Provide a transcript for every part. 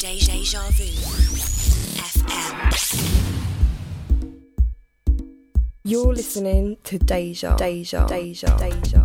Deja Vu FM. You're listening to Deja, Deja, Deja, Deja.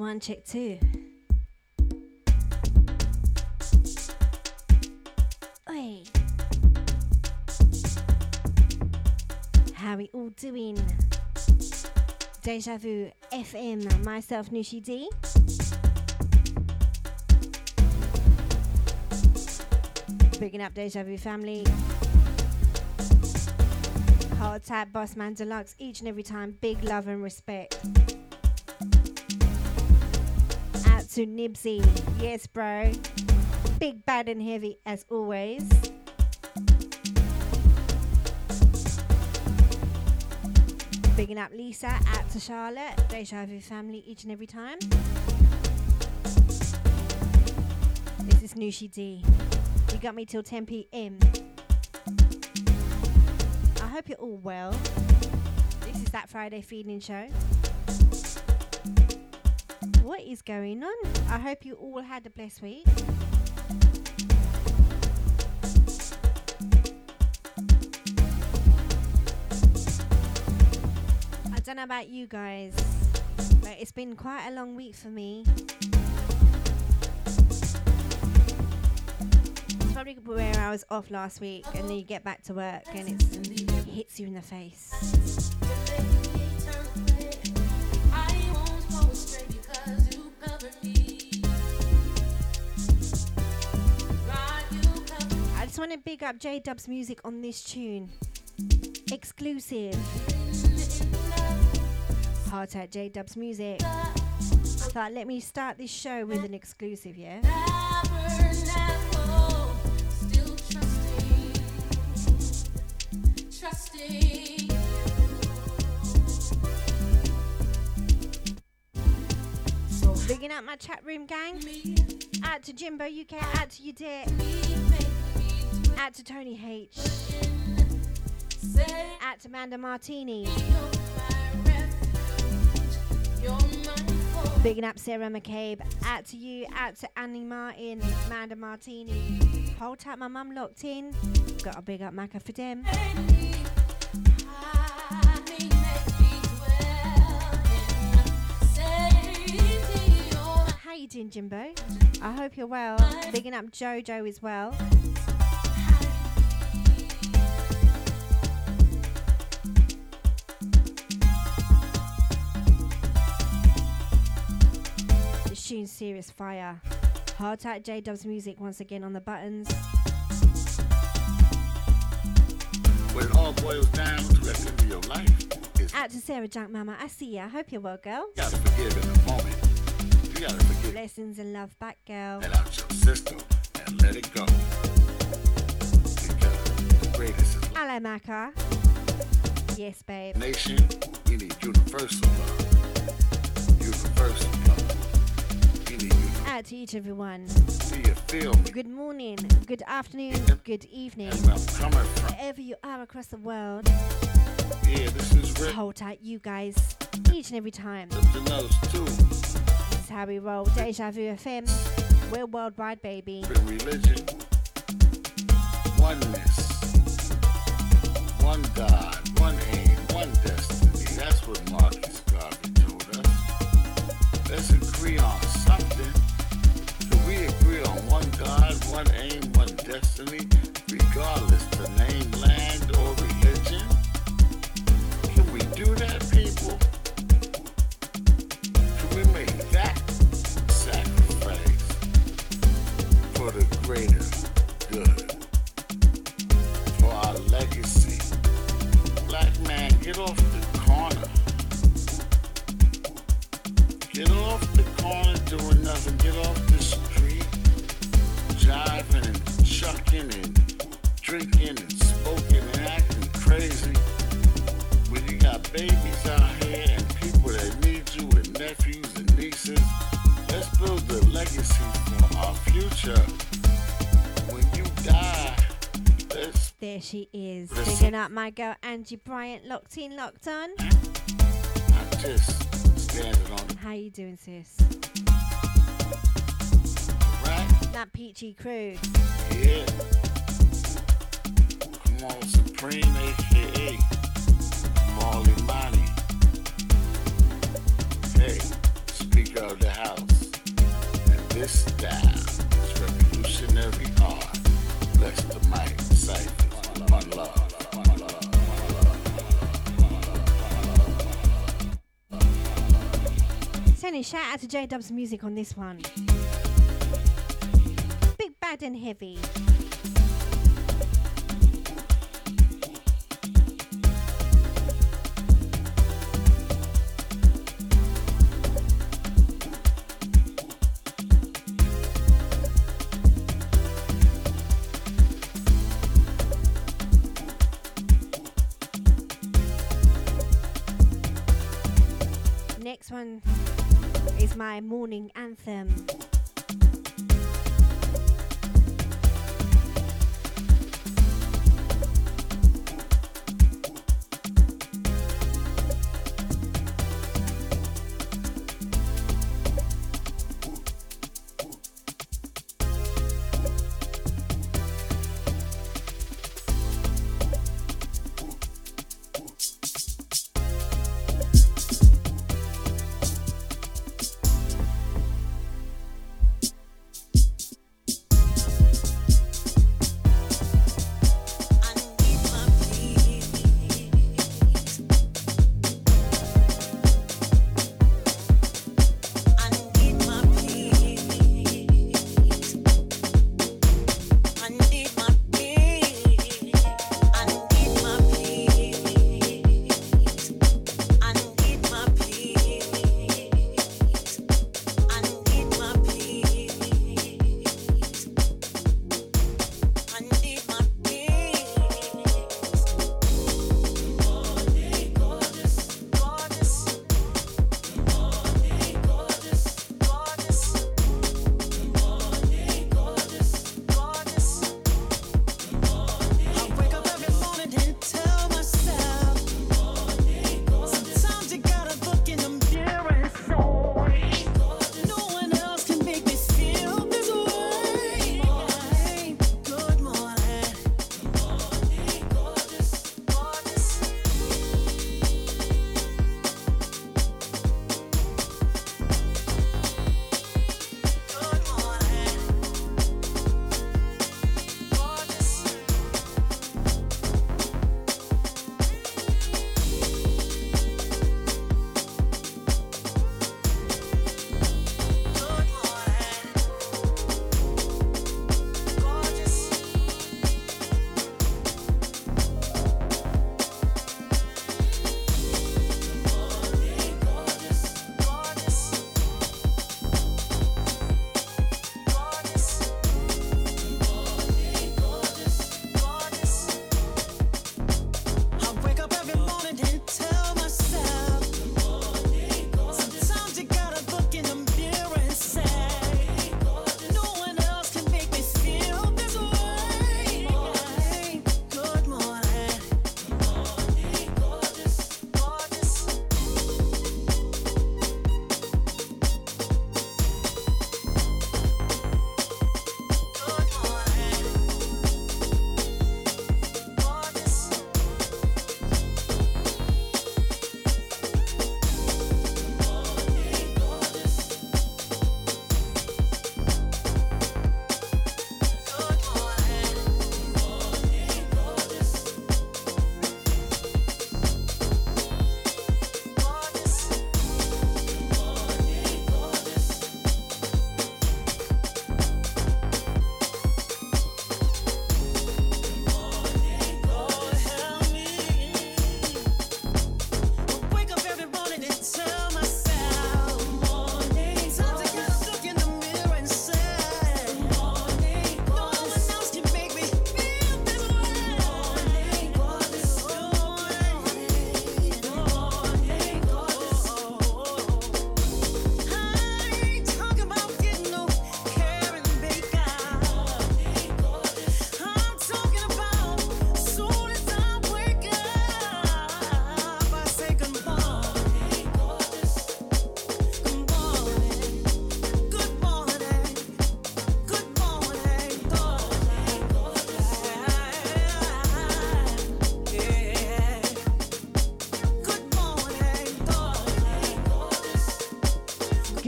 One, check two. Oi. How we all doing? Deja Vu FM, myself Noushii D. Bigging up Deja Vu family. Hard tap, Bossman Deluxe, each and every time. Big love and respect Out to Nibsy. Yes, bro. Big, bad, and heavy as always. Bigging up Lisa, out to Charlotte, Deja Vu family each and every time. This is Noushii D. You got me till 10 p.m. I hope you're all well. This is that Friday feeling show what is going on? I hope you all had a blessed week. I don't know about you guys, but it's been quite a long week for me. Probably where I was off last week, and then you get back to work and it hits you in the face. I just want to big up J Dub's music on this tune. Exclusive. Heart at J Dub's music. Thought let me start this show with an exclusive, yeah? Bigging up my chat room gang. Out to Jimbo UK, out to Udit, out to Tony H, out to Amanda Martini. Bigging up Sarah McCabe, out to you, out to Annie Martin, Amanda Martini. Hold tight, my mum locked in. Got a big up Macca for them. You doing, Jimbo? I hope you're well. Bigging up Jojo as well. The tune's serious fire. Hard tight J Dub's music once again on the buttons. When it all boils down to the end of your life, Out to Sarah Junk Mama. I see ya. Hope you're well, girl. Gotta forgive in the moment. You gotta forgive Blessings and love back, girl. that out your system and let it go. Because the greatest is Hello, Macca. Yes, babe. nation, we need universal love. Universal love. We need universal. Out to each everyone. Do you feel me? Good morning, good afternoon, good evening. That's where I'm coming from. Wherever you are across the world, Yeah, this is Rick. hold tight, you guys, each and every time. How we roll. Deja Vu FM. We're worldwide, baby. Religion, oneness, one God, one aim, one destiny. That's what Marcus Garvey told us. Let's agree on something. Can we agree on one God, one aim, one destiny, Angie Bryant, locked in, locked on. How you doing, sis? right. That peachy crew. Yeah. Come on, Supreme, aka Marley Money. Hey, speaker of the house. And this style is revolutionary art. Bless the mic, cipher. One love, Sending shout out to J Dub's music on this one. Big bad and heavy. My morning anthem.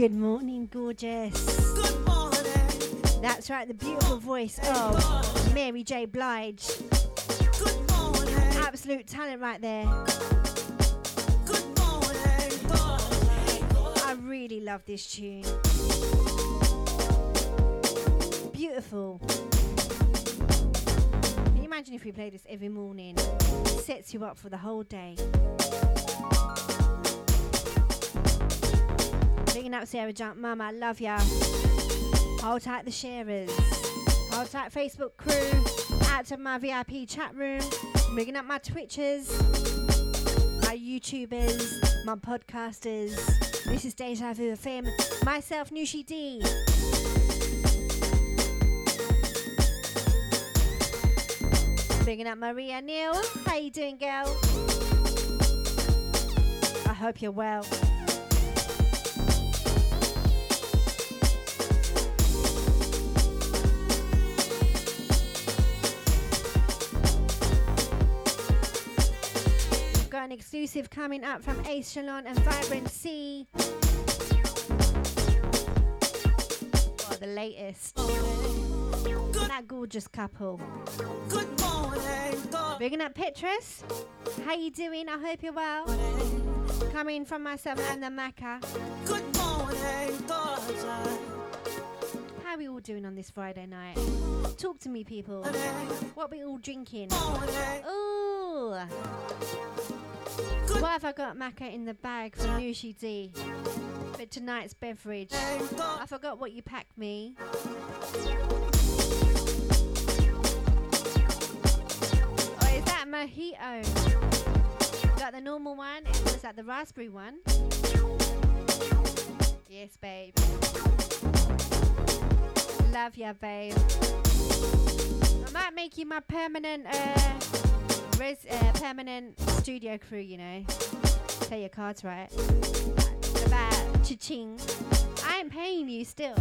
Good morning, gorgeous. Good morning. That's right, the beautiful voice of Mary J. Blige. Good morning. Absolute talent right there. Good morning. I really love this tune. Beautiful. Can you imagine if we play this every morning? It sets you up for the whole day. Picking up Sarah Jump Mama, I love ya. Hold tight the sharers. Hold tight Facebook crew. Out to my VIP chat room. Rigging up my Twitchers. My YouTubers. My podcasters. This is Deja Vu FM. Myself, Noushii D. Bigging up Maria Neal. How you doing, girl? I hope you're well. Exclusive coming up from Ace Shalon and Vibrancy. Oh, the latest. That gorgeous couple. Good morning. Good Bigging up Petrus. How you doing? I hope you're well. Coming from myself and the Macca. Good morning. Good How we all doing on this Friday night? Talk to me, people. What are we all drinking? morning. What have I got, Macca, in the bag for Noushii D? For tonight's beverage. I forgot what you packed me. Oh, is that mojito? Got the normal one? Is that the raspberry one? Yes, babe. Love ya, babe. I might make you my permanent, uh, res- uh, permanent studio crew. You know, play your cards right. About cha-ching. I am paying you still.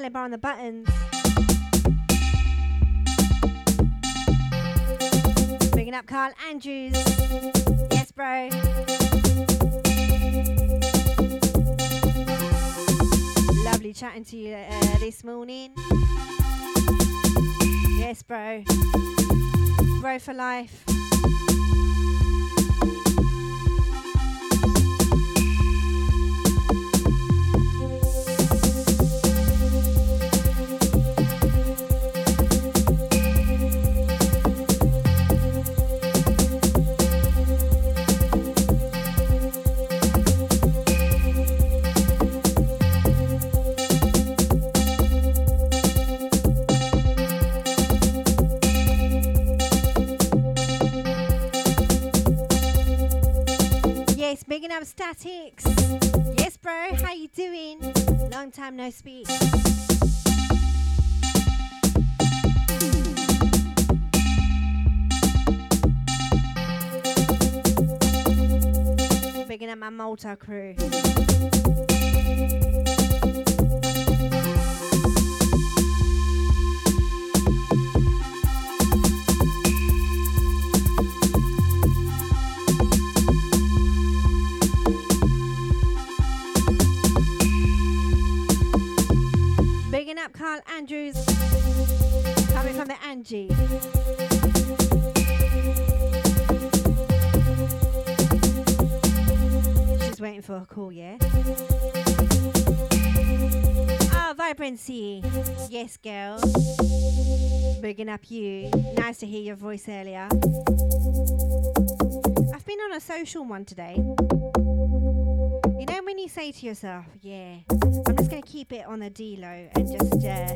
Caliber on the buttons. Bringing up Carl Andrews. Time no. Bigging up my Malta crew. Carl Andrews. Coming from the Angie. She's waiting for a call, yeah? Ah, vibrancy. Yes, girl. Bigging up you. Nice to hear your voice earlier. I've been on a social one today. You say to yourself, yeah, I'm just going to keep it on the D-low and just uh,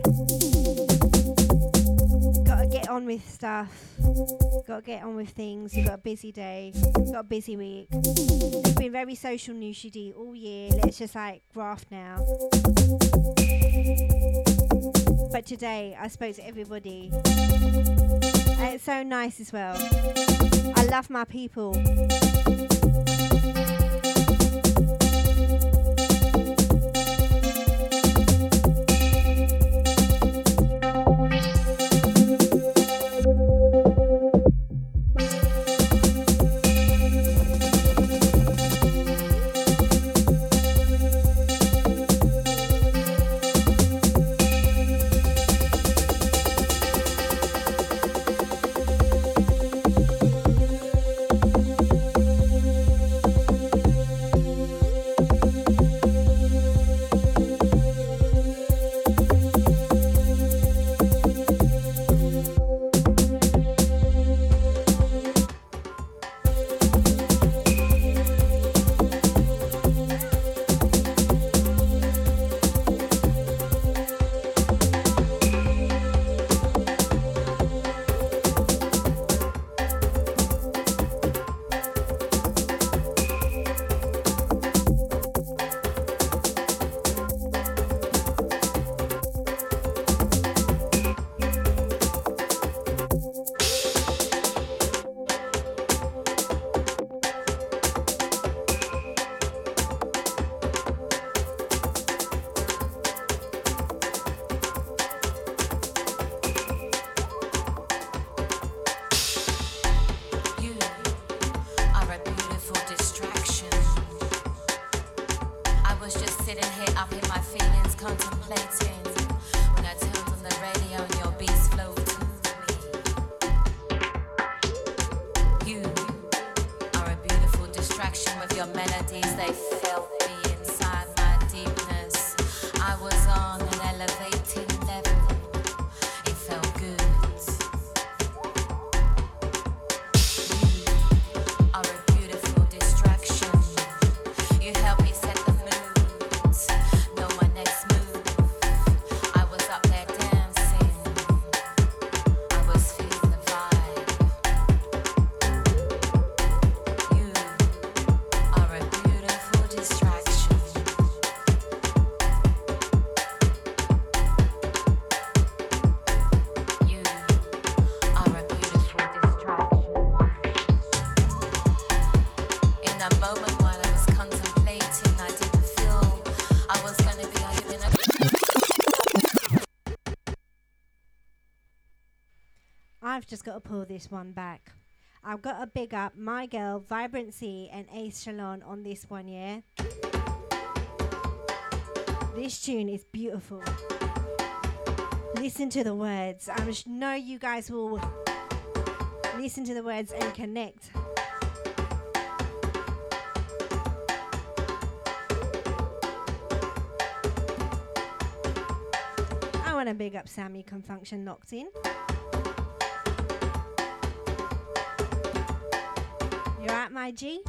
gotta get on with stuff. Gotta get on with things. You've got a busy day. Got a busy week. It's been very social Noushii D all year. Let's just like graft now. But today I spoke to everybody. And it's so nice as well. I love my people. I've just got to pull this one back. I've got to big up my girl Vibrancy and Ace Shalon on this one, yeah? This tune is beautiful. Listen to the words. I know you guys will listen to the words and connect. I want to big up Sammy Confunction Locked In. My G.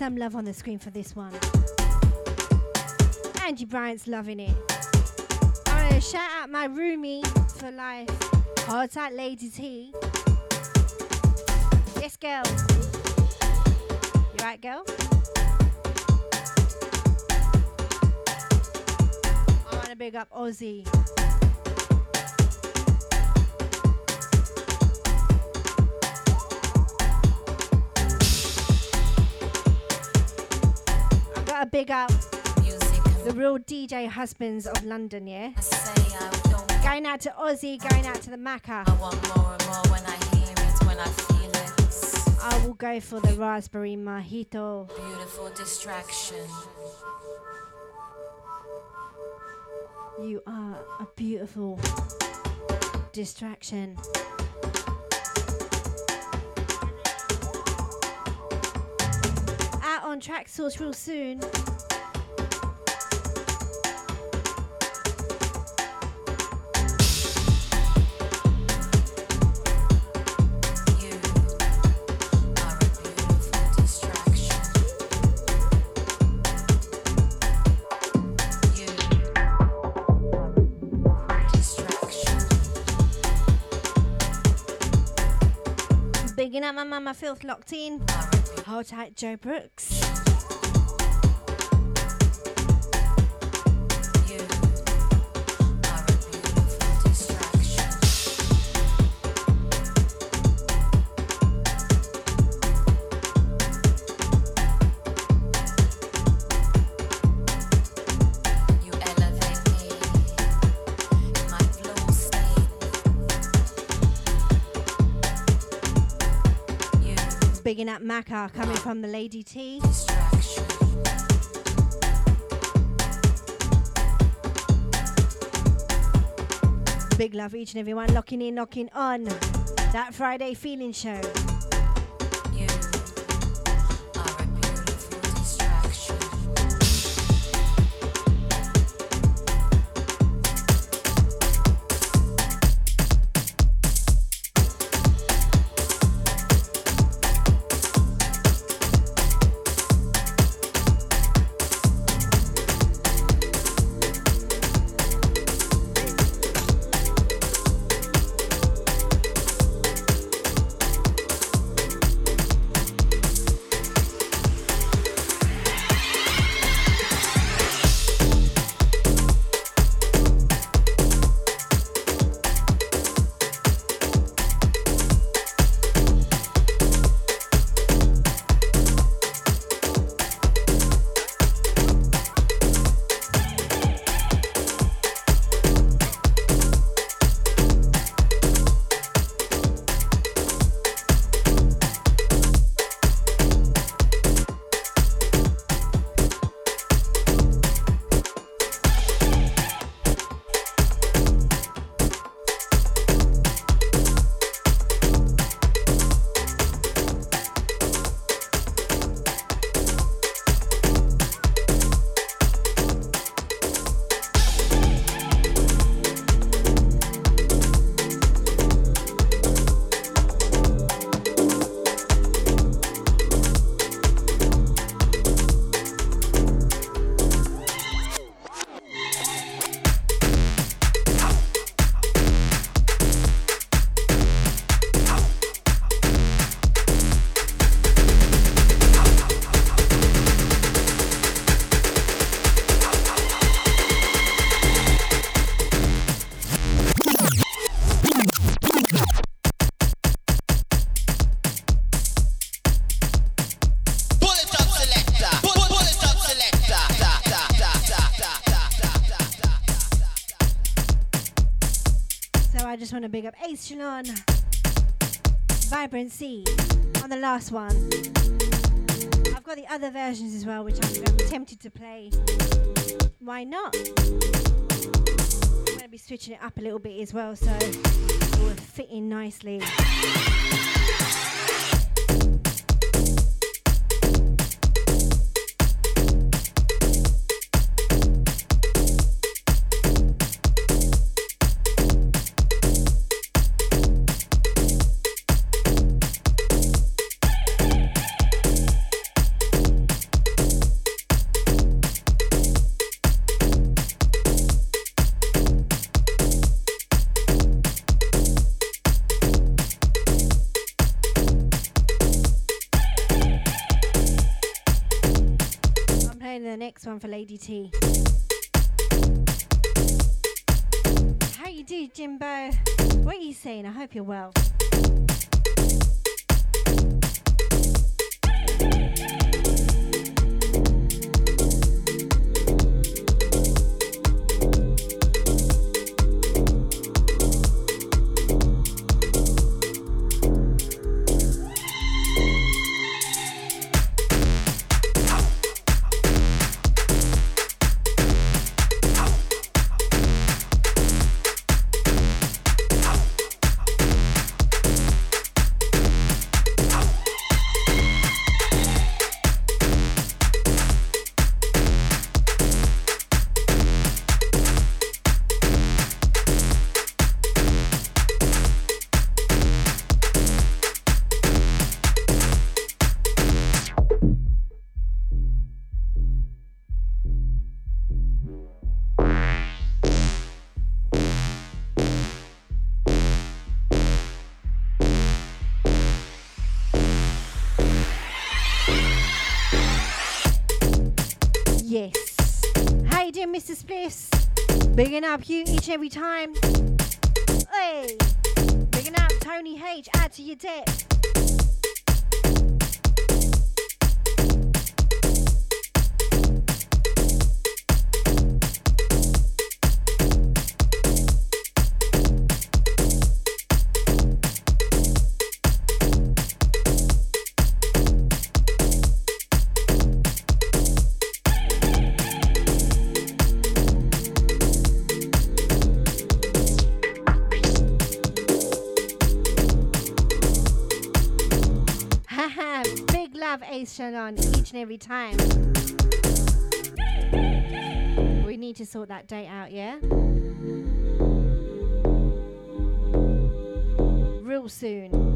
some love on the screen for this one. Angie Bryant's loving it. I want to shout out my roomie for life. Hold tight, Lady T. Yes, girl. You right, girl? I want to big up Ozzy. Real DJ husbands of London, yeah? I say I don't Going out to Ozzy, going out to the Macca. I want more and more when I hear it, when I feel it. I will go for the raspberry mojito. Beautiful distraction. You are a beautiful distraction. Out on track source real soon. My mama filth locked in. Hold tight, Joe Brooks. Up Macca coming from the Lady T. Big love each and everyone locking in, knocking on that Friday feeling show. To big up Ace Shalon, Vibrancy on the last one. I've got the other versions as well, which I'm, I'm tempted to play. Why not? I'm going to be switching it up a little bit as well, so it will fit in nicely. Beauty. How you do, Jimbo? What are you saying? I hope you're well. Big up you each and every time. Hey, big up Tony H. Add to your depth. on each and every time. We need to sort that date out, yeah? Real soon.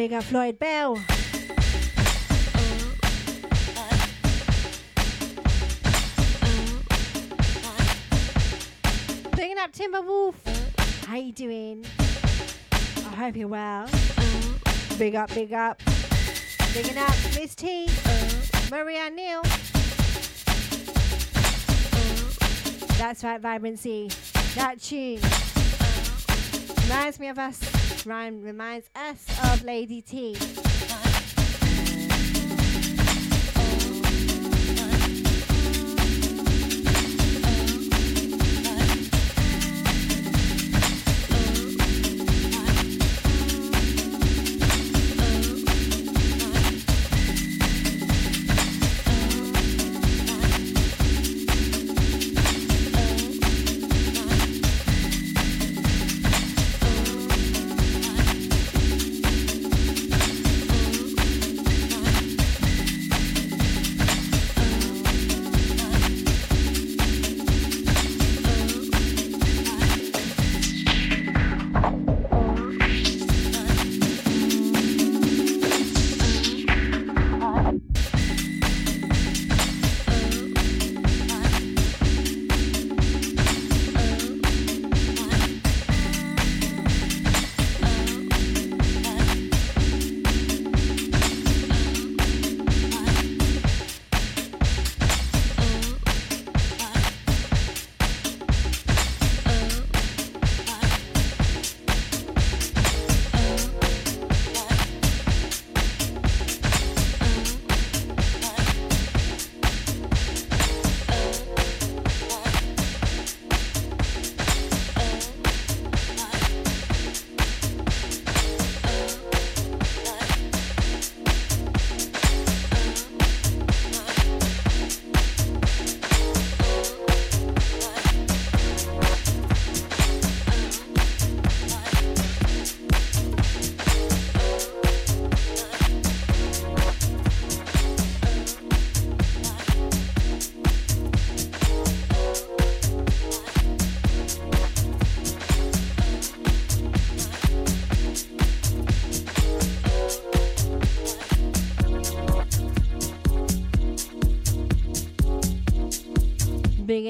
Big up Floyd Bell. Bringing up Timberwolf. How you doing? I hope you're well. Big up, big up. Bigging up Miss T, Maria Neal. That's right, vibrancy. That tune reminds me of us. Rhyme reminds us of Lady T.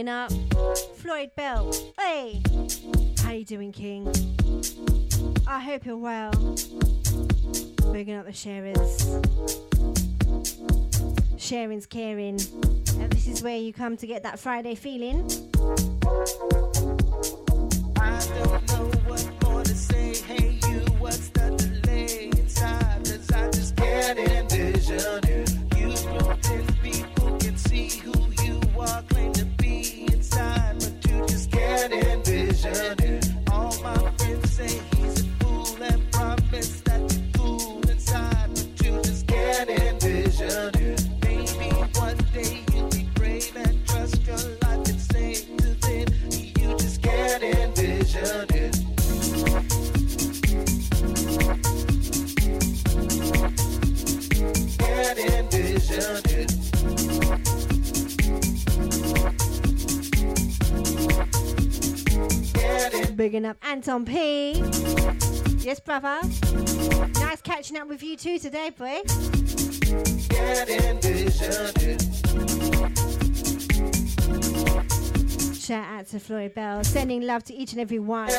up Floyd Bell. Hey, how you doing, King? I hope you're well. Bringing up the sharers. Sharing's caring, and this is where you come to get that Friday feeling. on P. Yes, brother. Nice catching up with you too today, boy. Shout out to Floyd Bell, sending love to each and every one.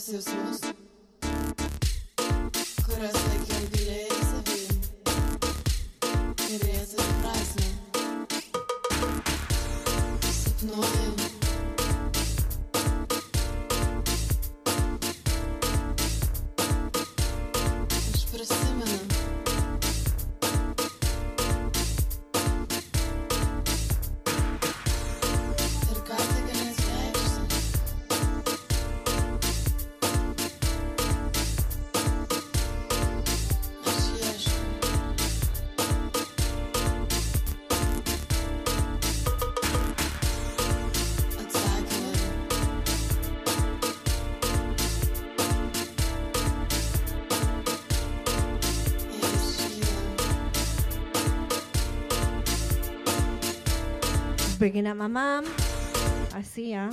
seus sonhos. Bringing up my mom. I see ya.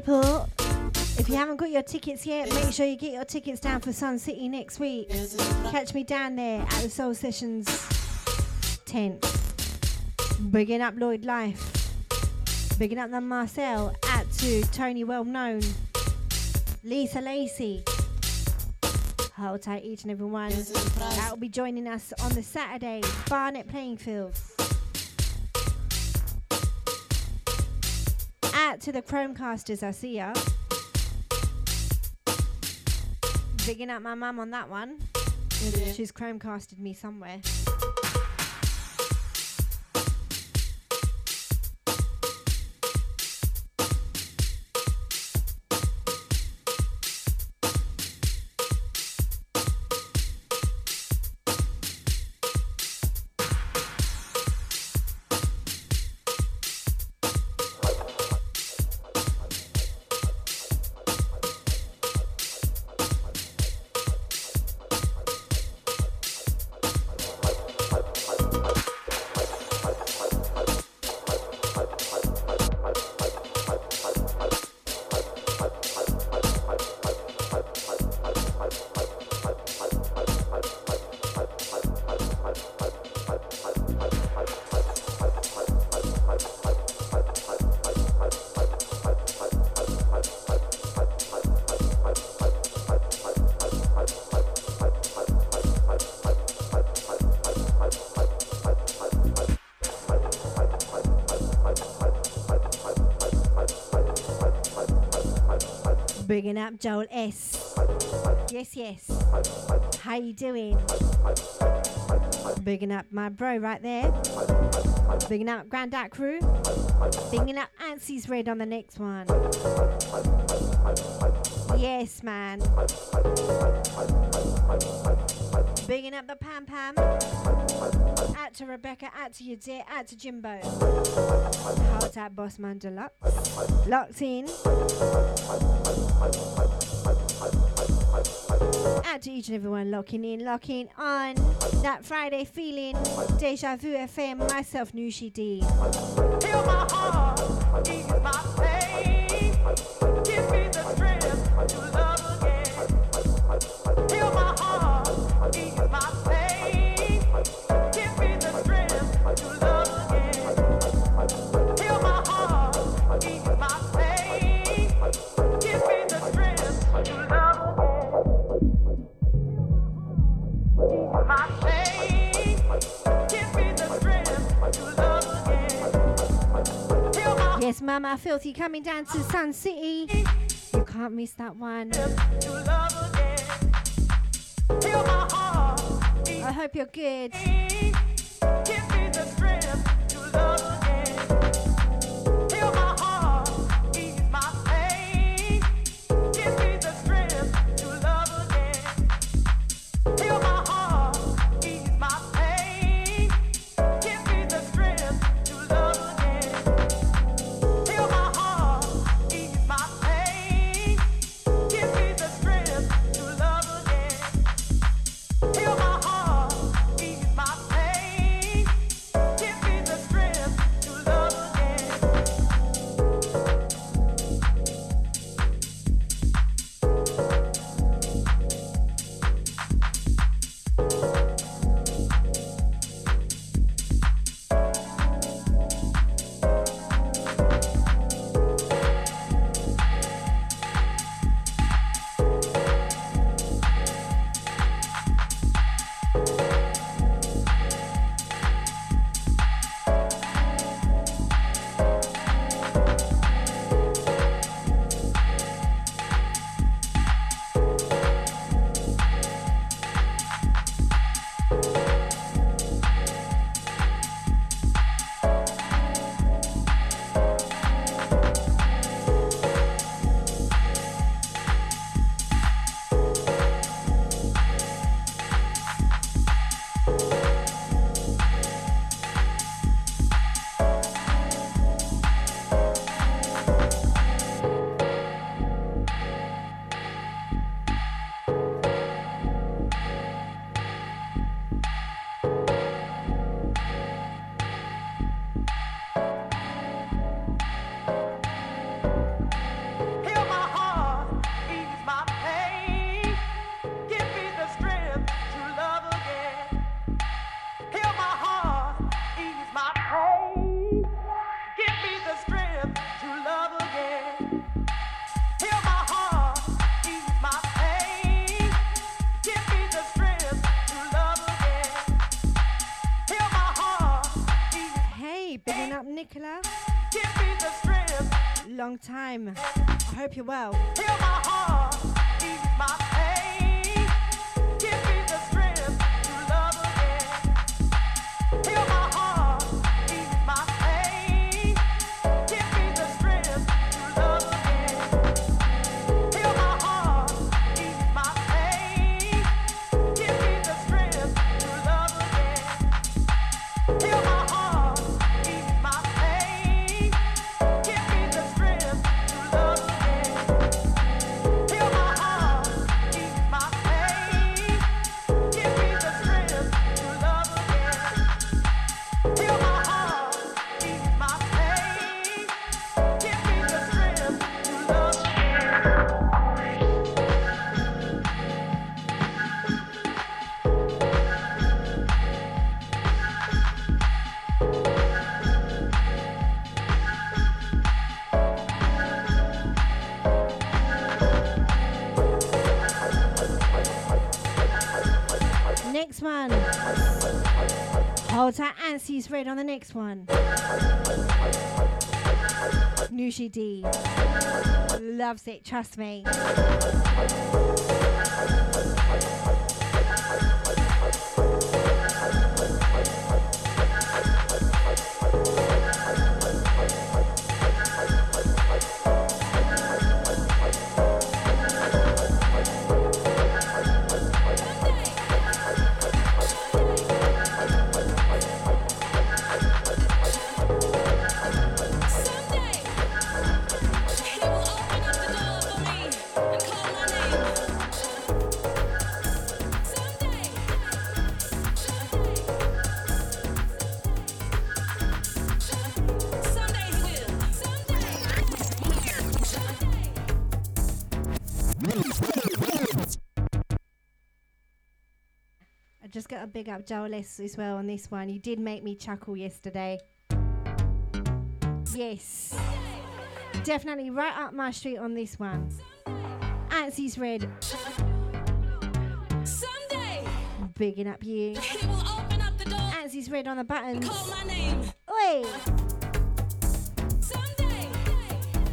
People, if you haven't got your tickets yet, make sure you get your tickets down for Sun City next week. Catch me down there at the Soul Sessions tent. Bigging up Lloyd Life. Bigging up the Marcel. Out to Tony Well Known. Lisa Lacey. Hold tight, each and every one. That will be joining us on the Saturday, Barnet Playing Fields. Out to the Chromecasters, I see ya. Bigging up my mum on that one. She's Chromecasted me somewhere. Bringing up Joel S. Yes, yes. How you doing? Bigging up my bro right there. Bigging up Grandad Crew. Bigging up Ansy's Red on the next one. Yes, man. Bigging up the Pam Pam. Out to Rebecca, out to you dear, out to Jimbo. Hold that boss man deluxe. Locked in. Out to each and everyone locking in, locking on that Friday feeling. Deja Vu FM, myself, Noushii D. Mama Filthy coming down to Sun City. You can't miss that one. I hope you're good. Nicola. Long time. I hope you're well. Nancy's Red on the next one. Noushii D. Loves it, trust me. big up Joel S as well on this one. You did make me chuckle yesterday. Yes. Definitely right up my street on this one. Antsies Red. Someday. Bigging up you. Antsies Red on the buttons. Call my name. Oi. Someday.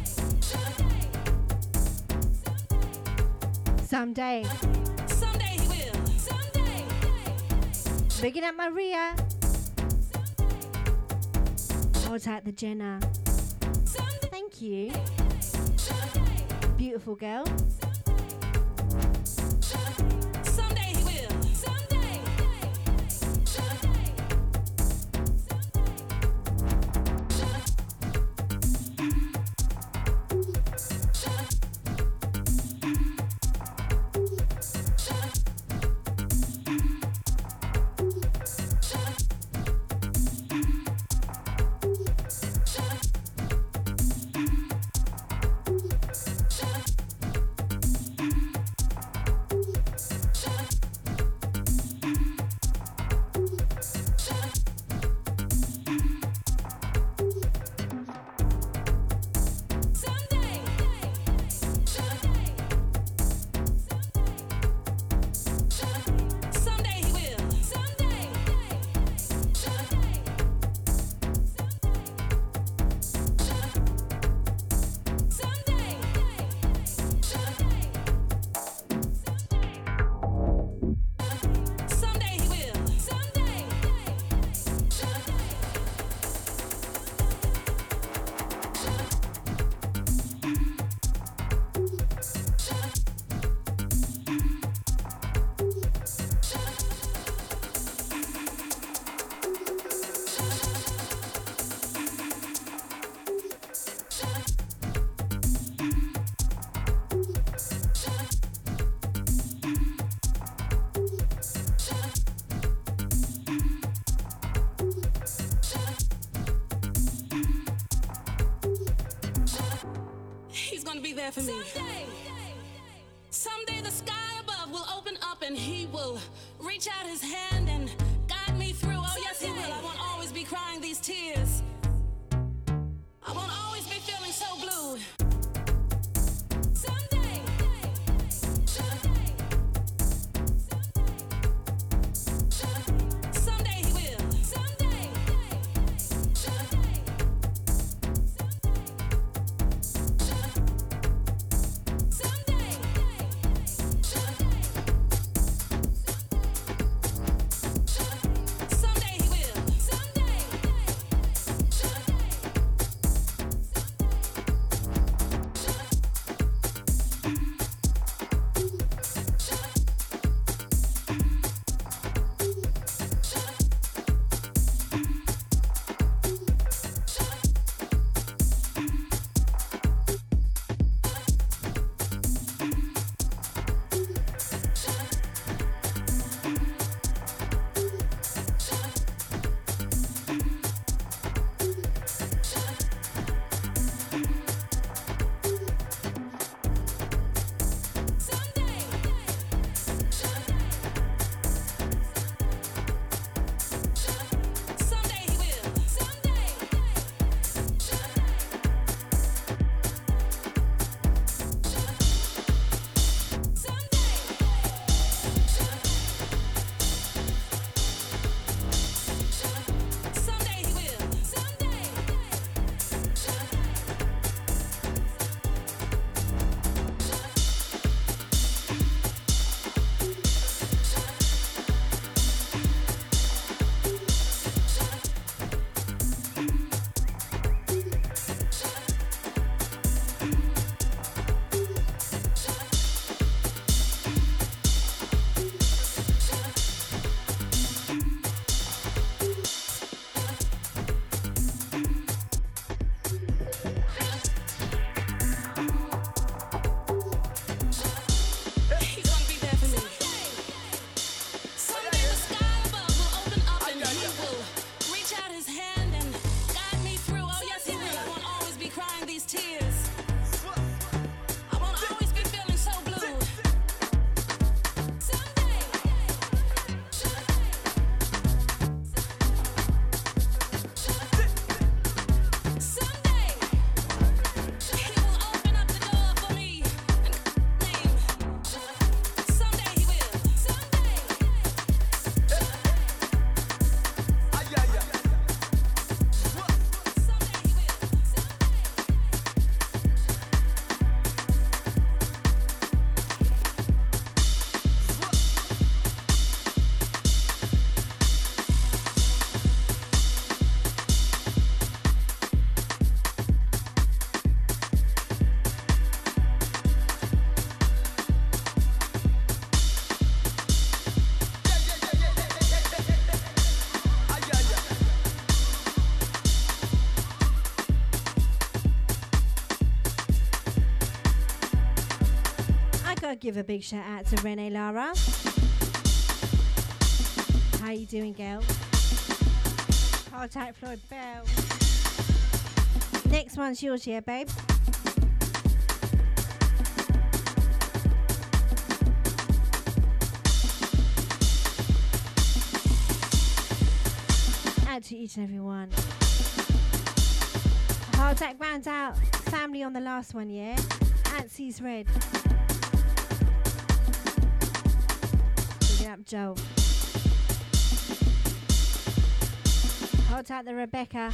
Someday. Someday. Big it up, Maria. Hold out the Jenna. Thank you. Beautiful girl. me. Give a big shout out to Renee Lara. How you doing, girl? Tight, Floyd Bell. Next one's yours, yeah, babe. Out to each and every one. Hard Attack rounds out. Family on the last one, yeah? Antsy's red. Joe. Hold tight the Rebecca.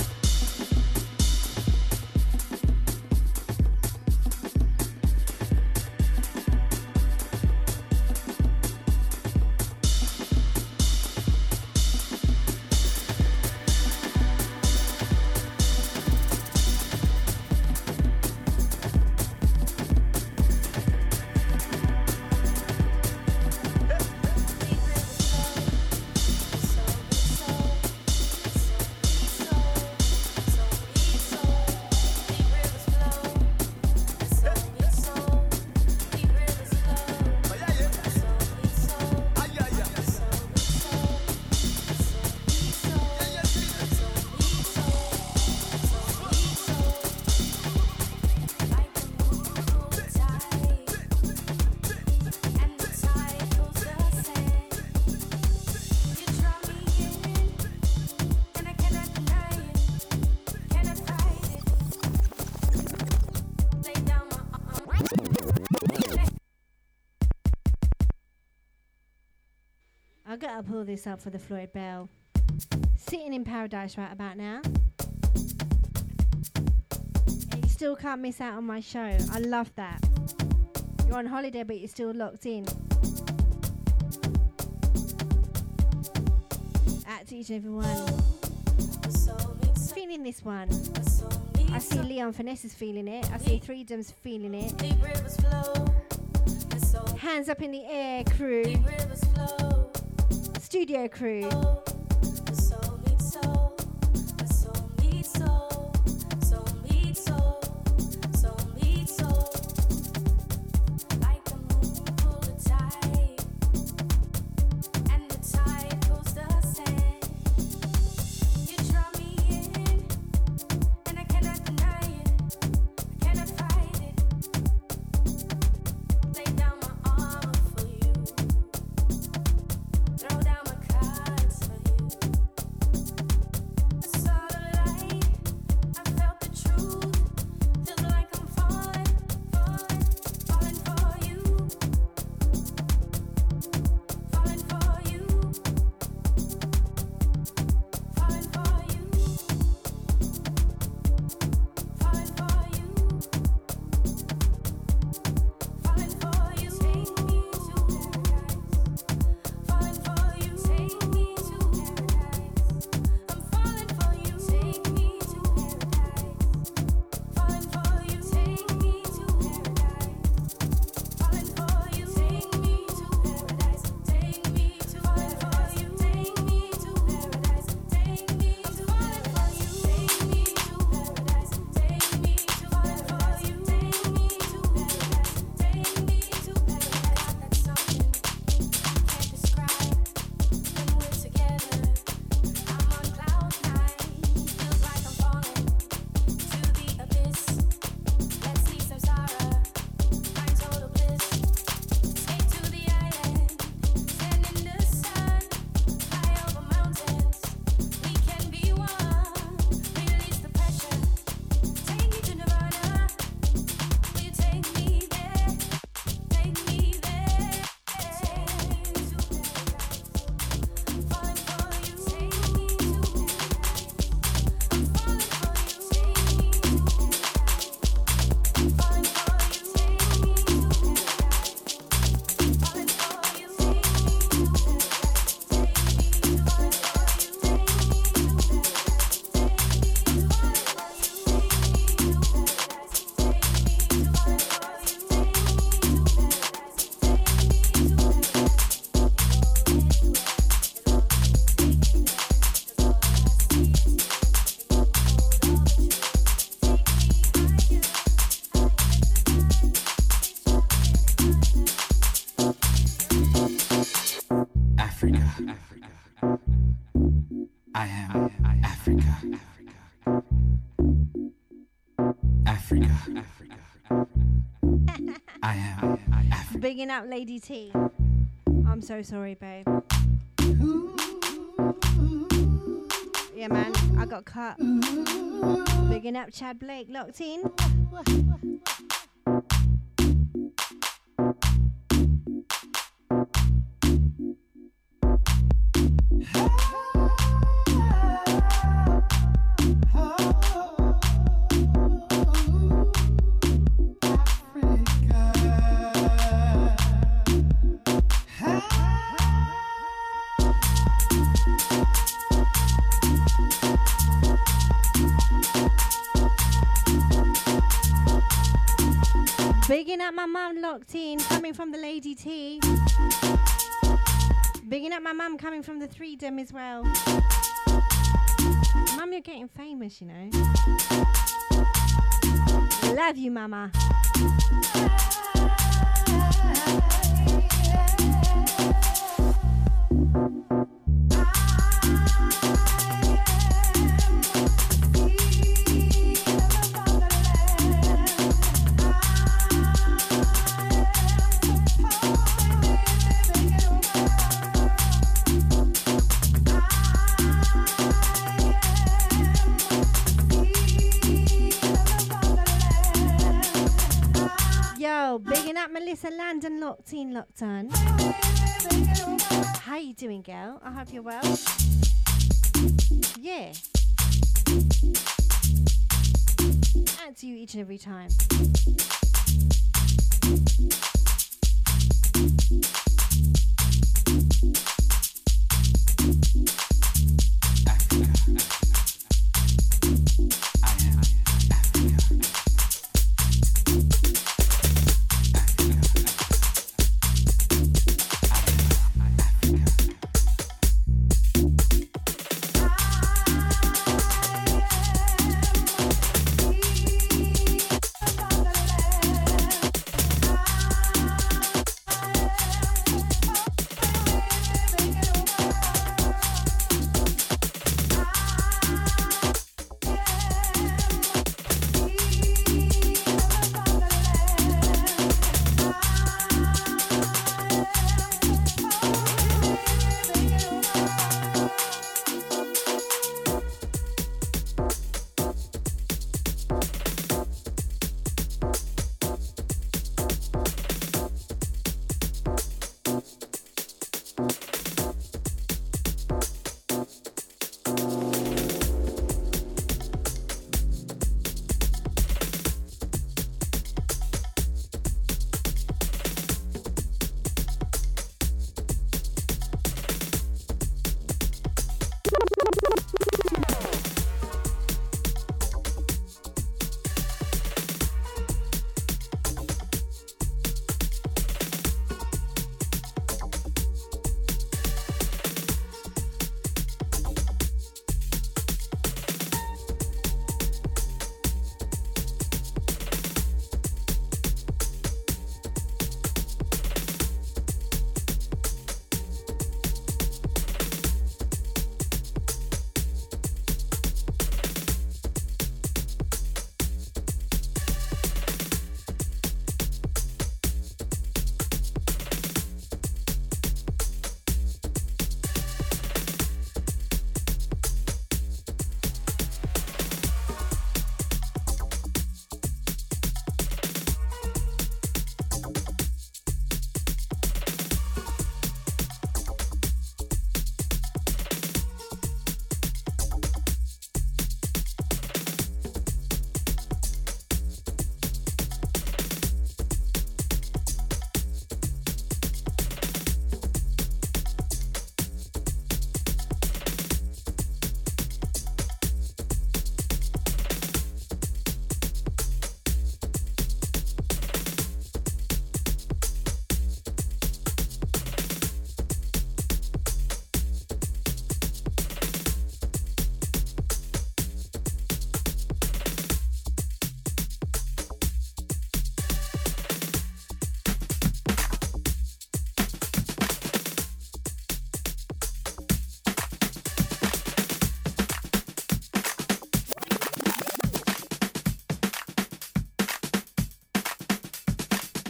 Pull this up for the Floyd Bell. Sitting in paradise right about now. And you still can't miss out on my show. I love that. You're on holiday, but you're still locked in. At to each and every one. Feeling this one. I see Leon Finesse is feeling it. I see Freedom's feeling it. Hands up in the air, crew. Studio crew. Bigging up Lady T. I'm so sorry, babe. Yeah, man, I got cut. Bigging up Chad Blake, locked in. My mum locked in, coming from the Lady T. Bigging up my mum coming from the Freedom as well. Mum, you're getting famous, you know. Love you, mama. that Melissa Landon locked in, locked on. How you doing, girl? I hope you're well. Yeah. And to you each and every time.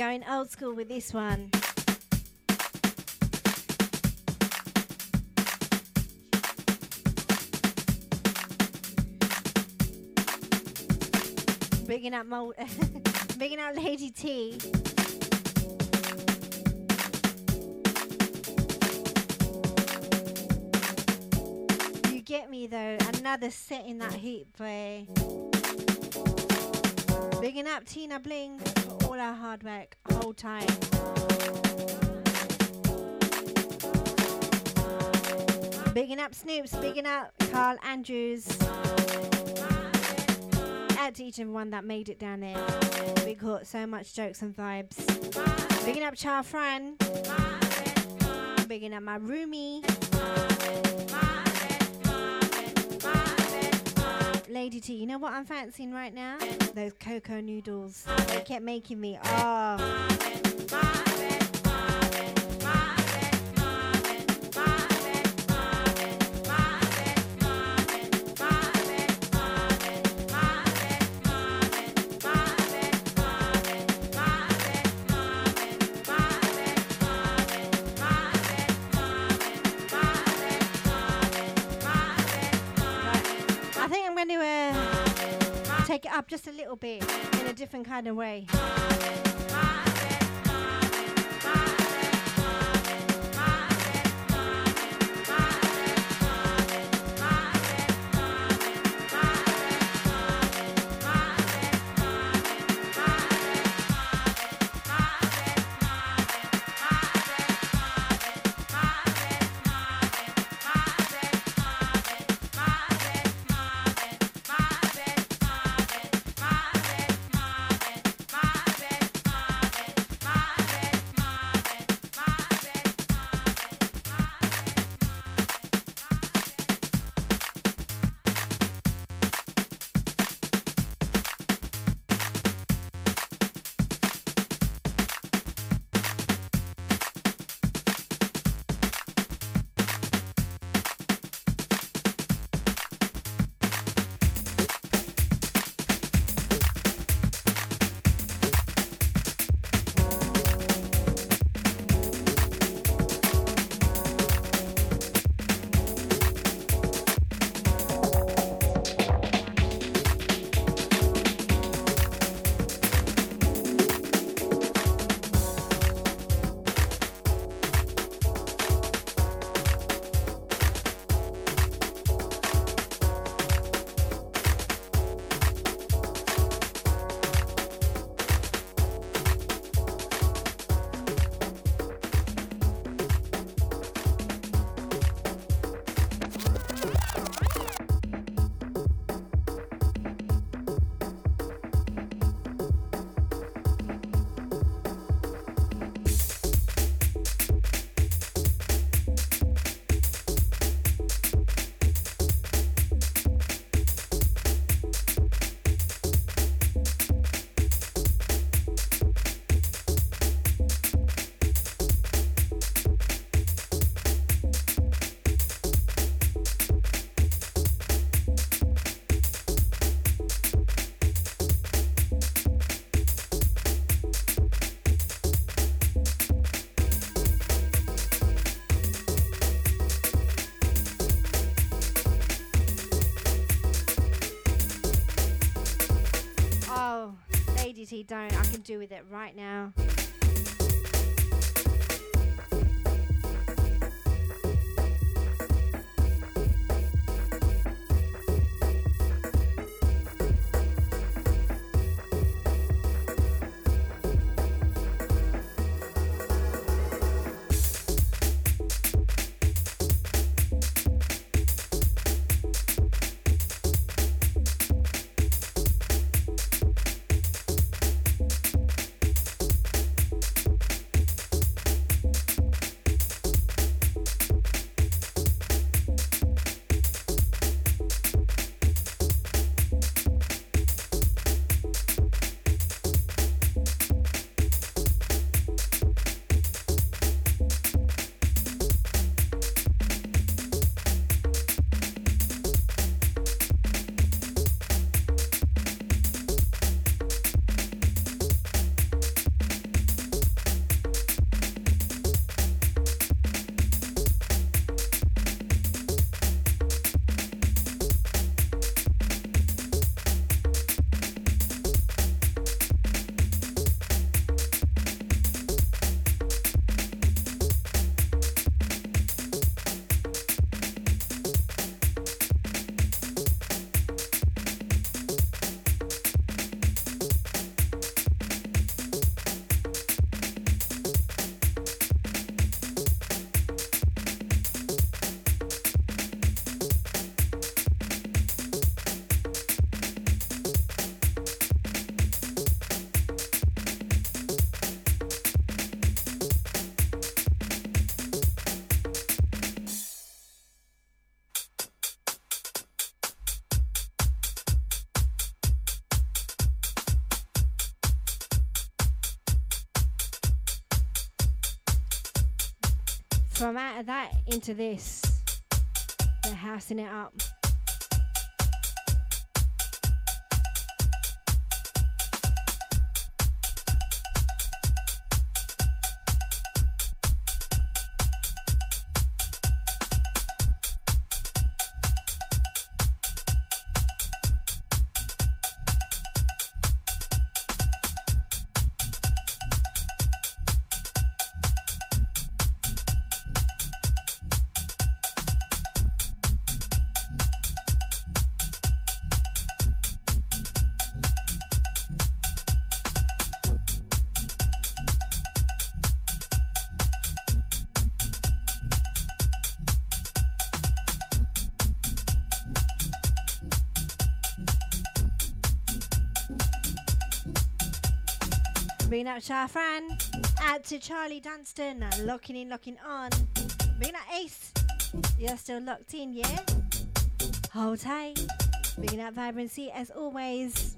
Going old school with this one. Bigging up Mo bigging up Lady T. You get me though, another set in that heat, boy. Bigging up Tina Bling for all our hard work. Hold tight. Bigging up Snoops, bigging up Carl Andrews. Out to each and one that made it down there. We caught so much jokes and vibes. Bigging up Char Fran. Bigging up my roomie. Lady T, you know what I'm fancying right now? Those cocoa noodles. They kept making me. Oh. Just a little bit in a different kind of way. Don't. I can do with it right now. From out of that into this, they're housing it up. Bring up Shafran. Out to Charlie Dunstan. Locking in, locking on. Bring up Ace. You're still locked in, yeah? Hold tight. Bringing up vibrancy as always.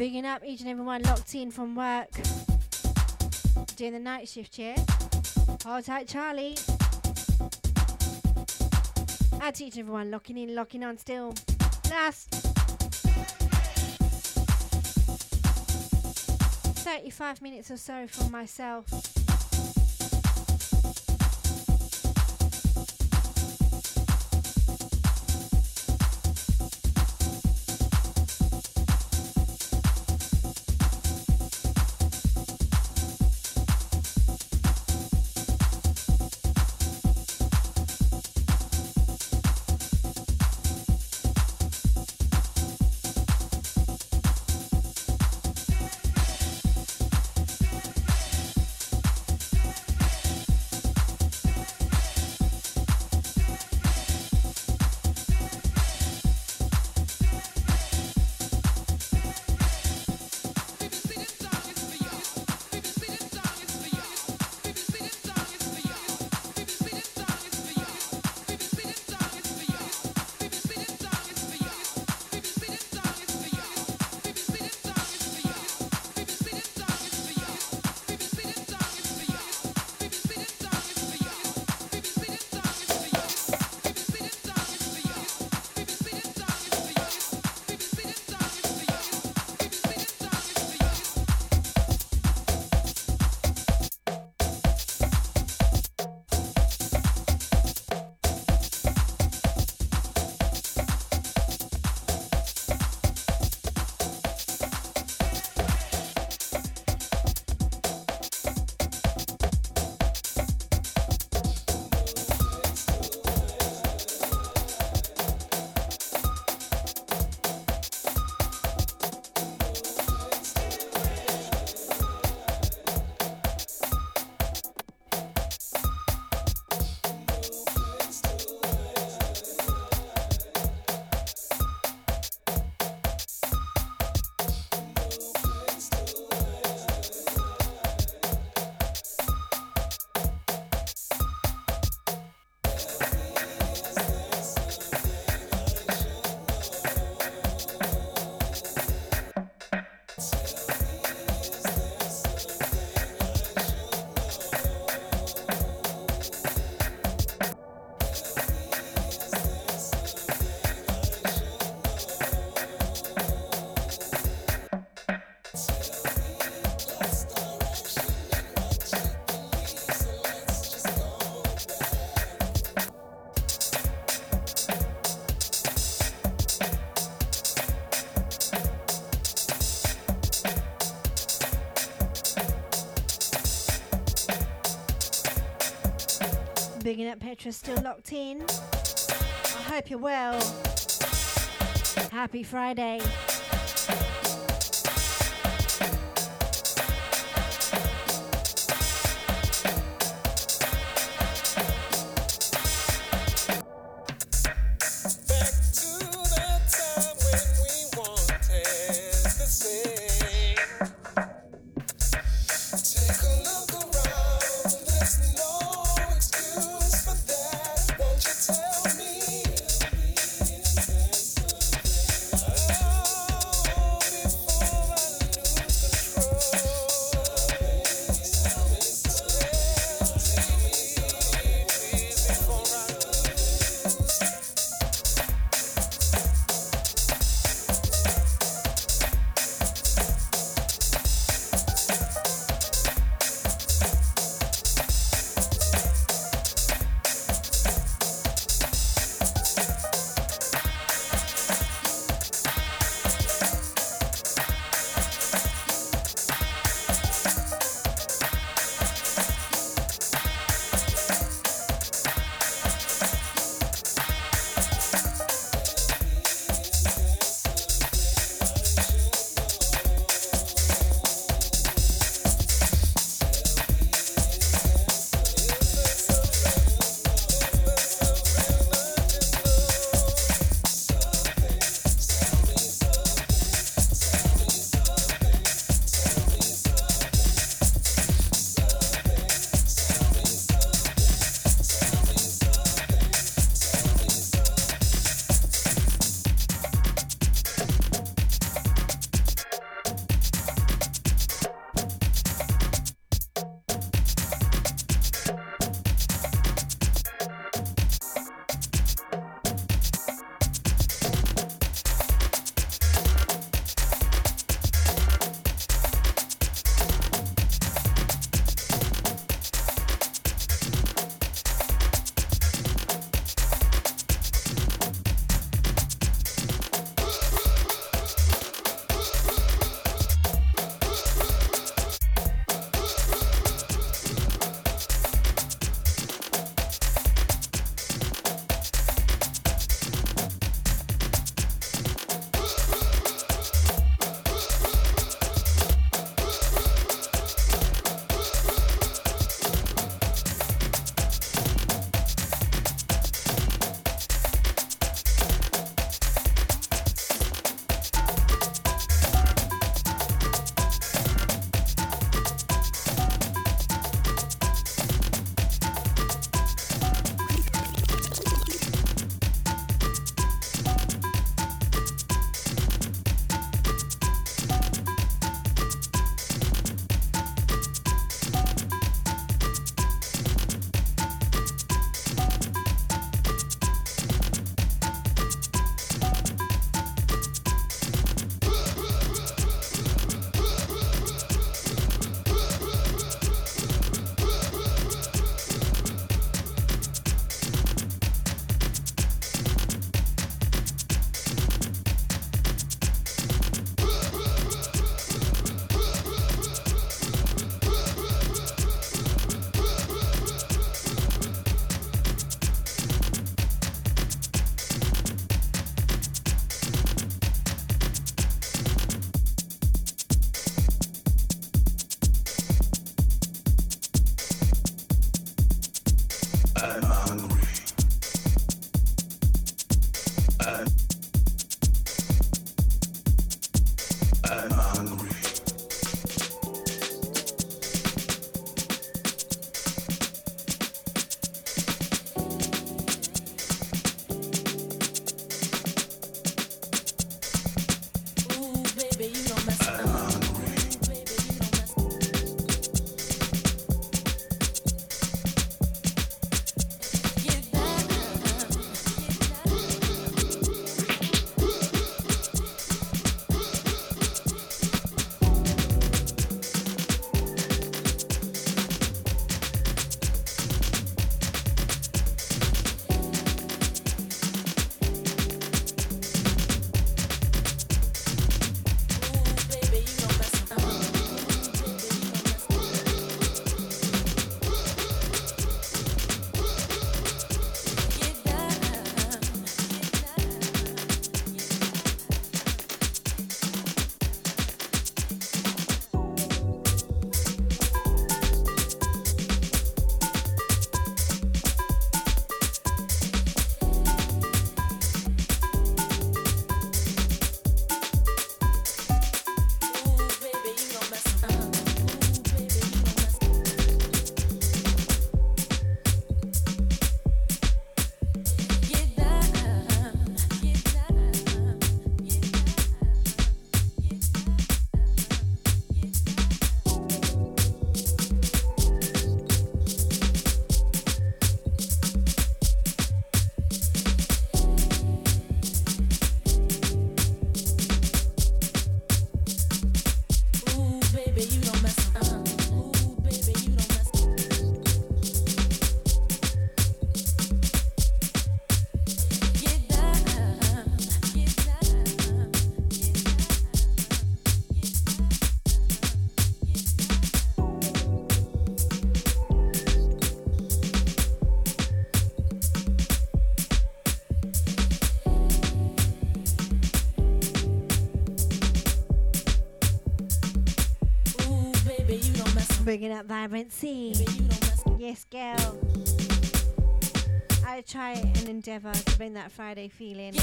Bigging up each and everyone locked in from work. Doing the night shift, here. Hold tight, Charlie. Out to each and everyone locking in, locking on still. Last 35 minutes or so from myself. Bigging up Petra, still locked in. I hope you're well. Happy Friday. Bringing up Vibrancy. Yes, girl. I try and endeavour to bring that Friday feeling.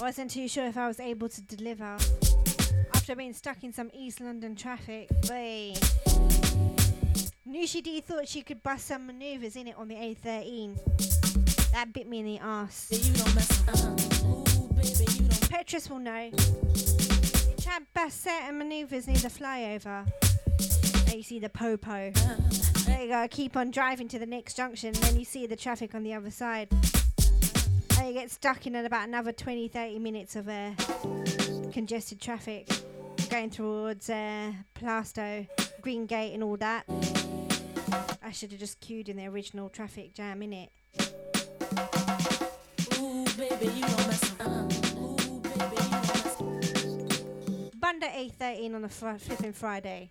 Wasn't too sure if I was able to deliver after being stuck in some East London traffic. Boy. Noushii D thought she could bust some manoeuvres in it on the A13. That bit me in the ass. Petrus will know. You try and manoeuvres near the flyover. There you see the popo. There you go. Keep on driving to the next junction, and then you see the traffic on the other side. And you get stuck in at about another 20 30 minutes of uh, congested traffic going towards uh, Plaistow, Green Gate, and all that. I should have just queued in the original traffic jam, innit? Bunda A13 on the fr- flipping Friday.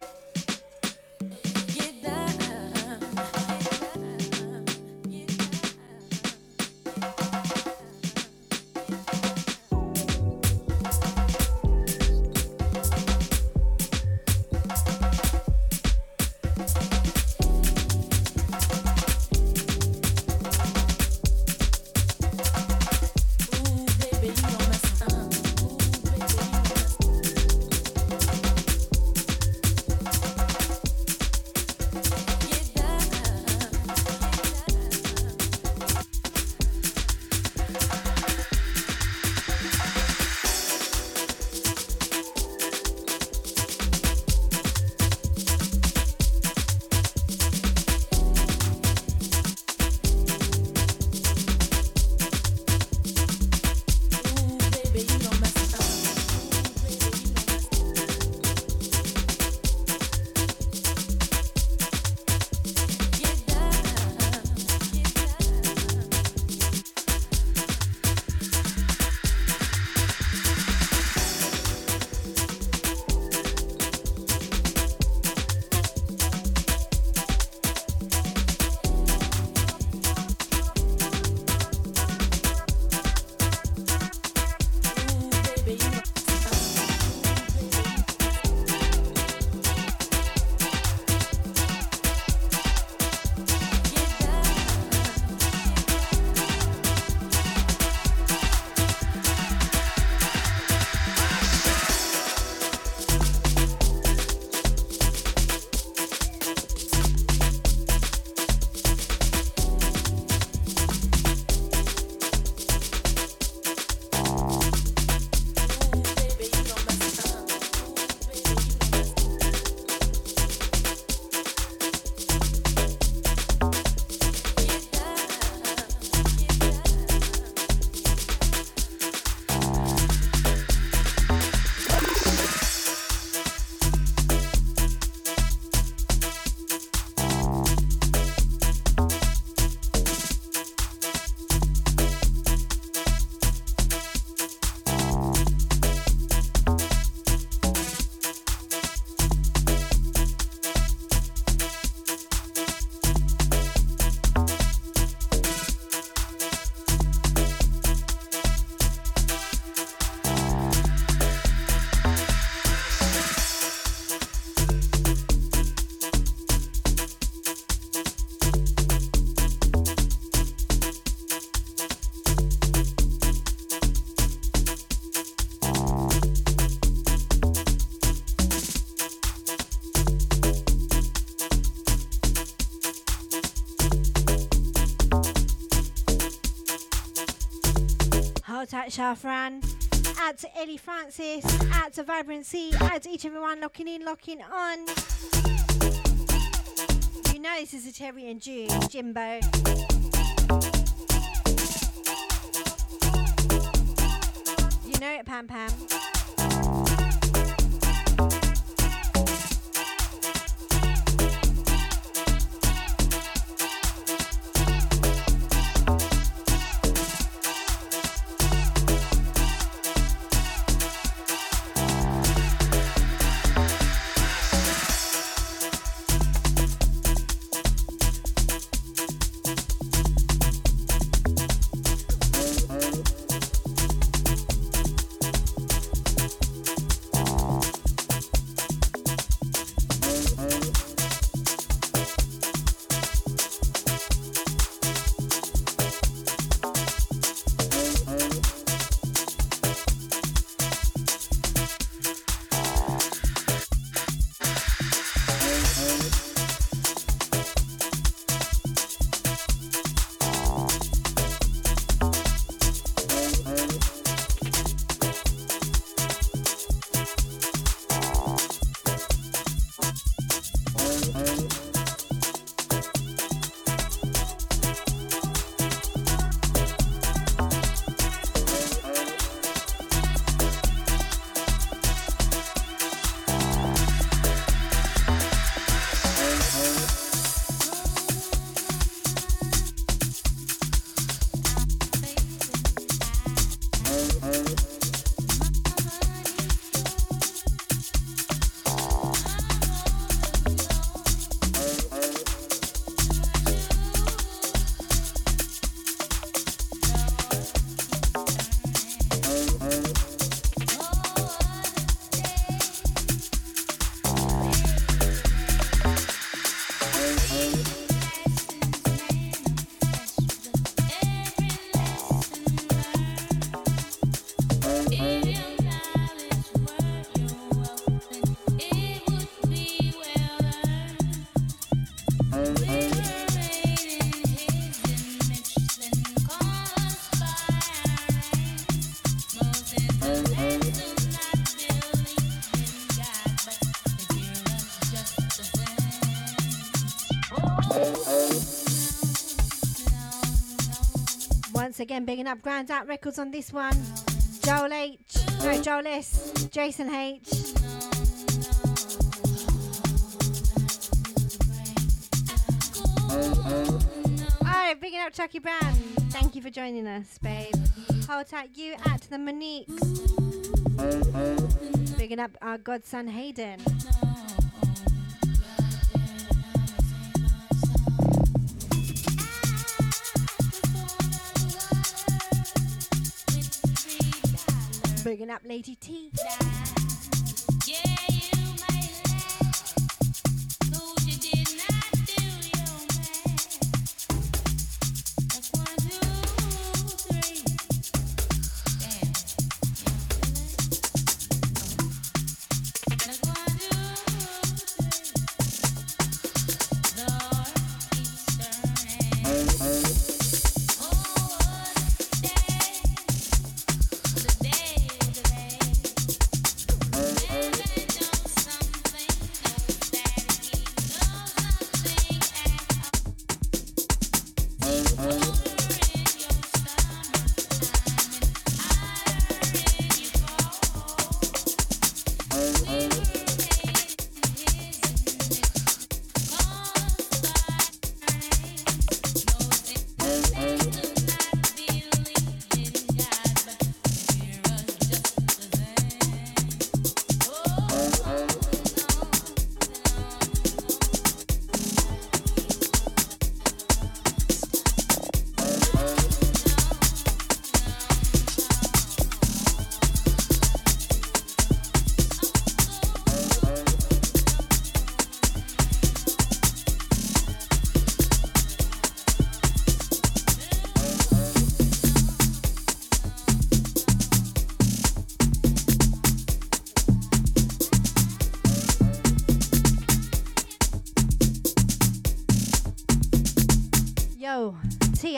Shafran. Out to Ellie Francis. Out to Vibrancy. Out to each and everyone locking in, locking on. You know this is a Terry and June, Jimbo. Once again, bigging up Grand Out Records on this one. Joel H. No, Joel S. Jason H. Alright, bigging up Chucky Brown. Thank you for joining us, babe. Hold tight, you at the Monique. Bigging up our godson Hayden. Bigging up Lady. T,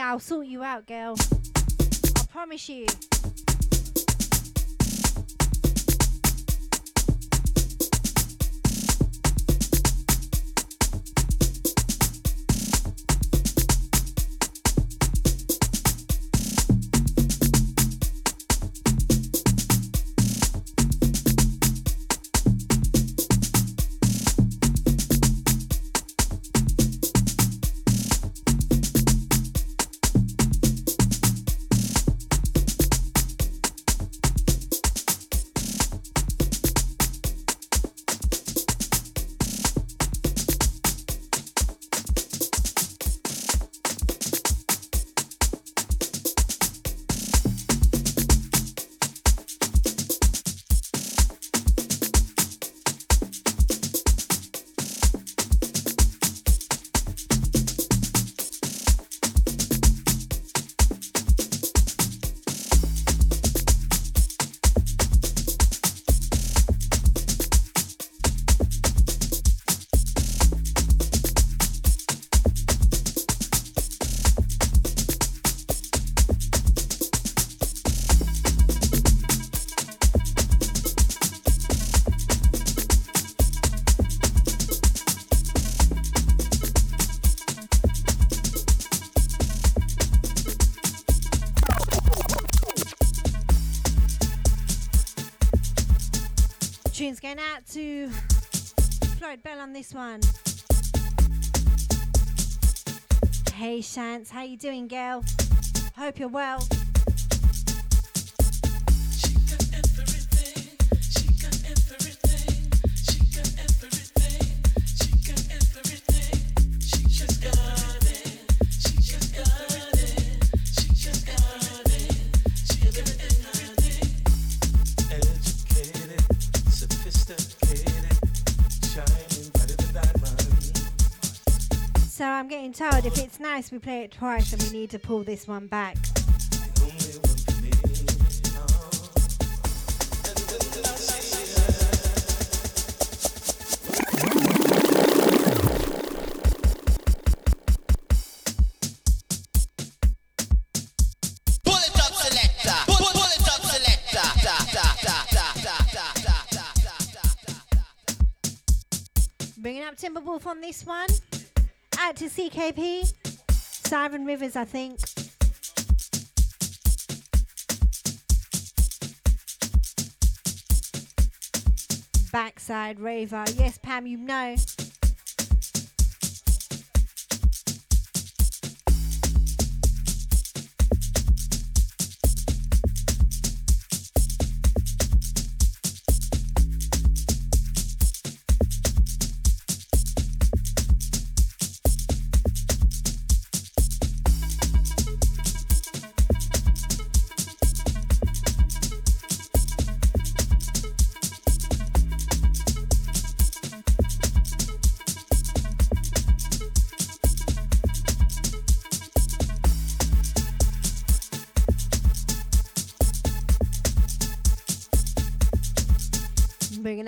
I'll sort you out, girl. I promise you. Going out to Floyd Bell on this one. Hey Shants, how you doing, girl? Hope you're well. told if it's nice, we play it twice and we need to pull this one back. Timberwolf on this one. CKP. Siren Rivers, I think. Backside Raver. Yes, Pam, you know.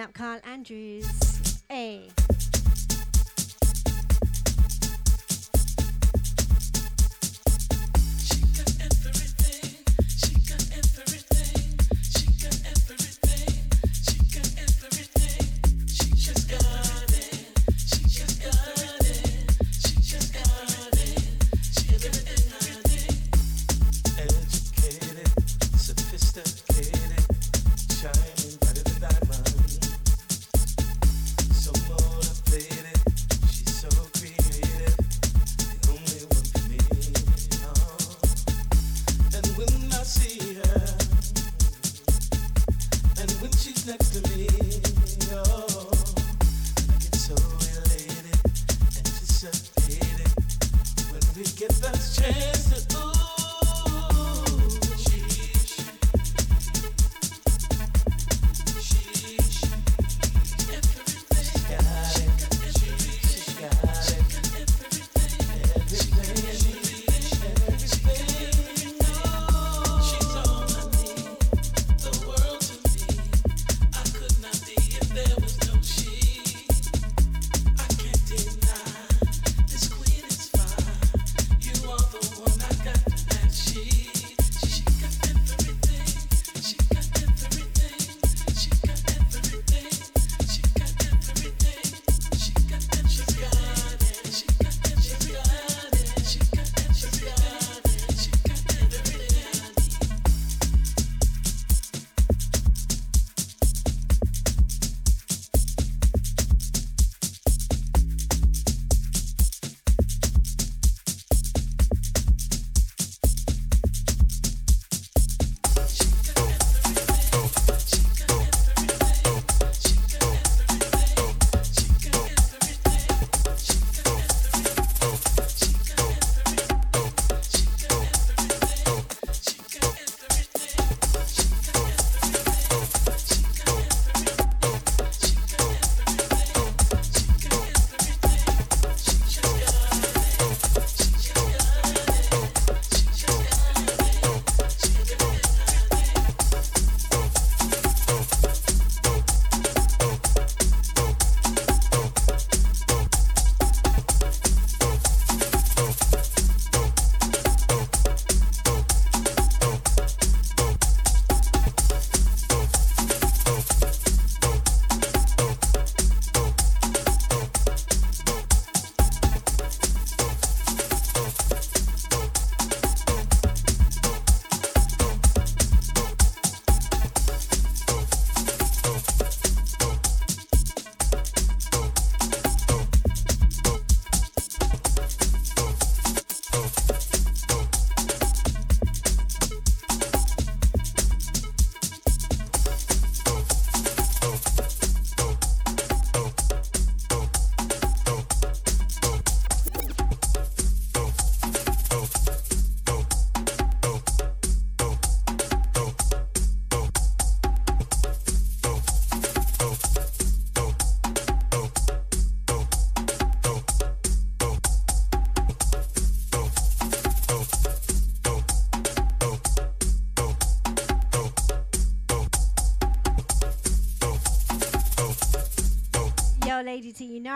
Up Carl Andrews.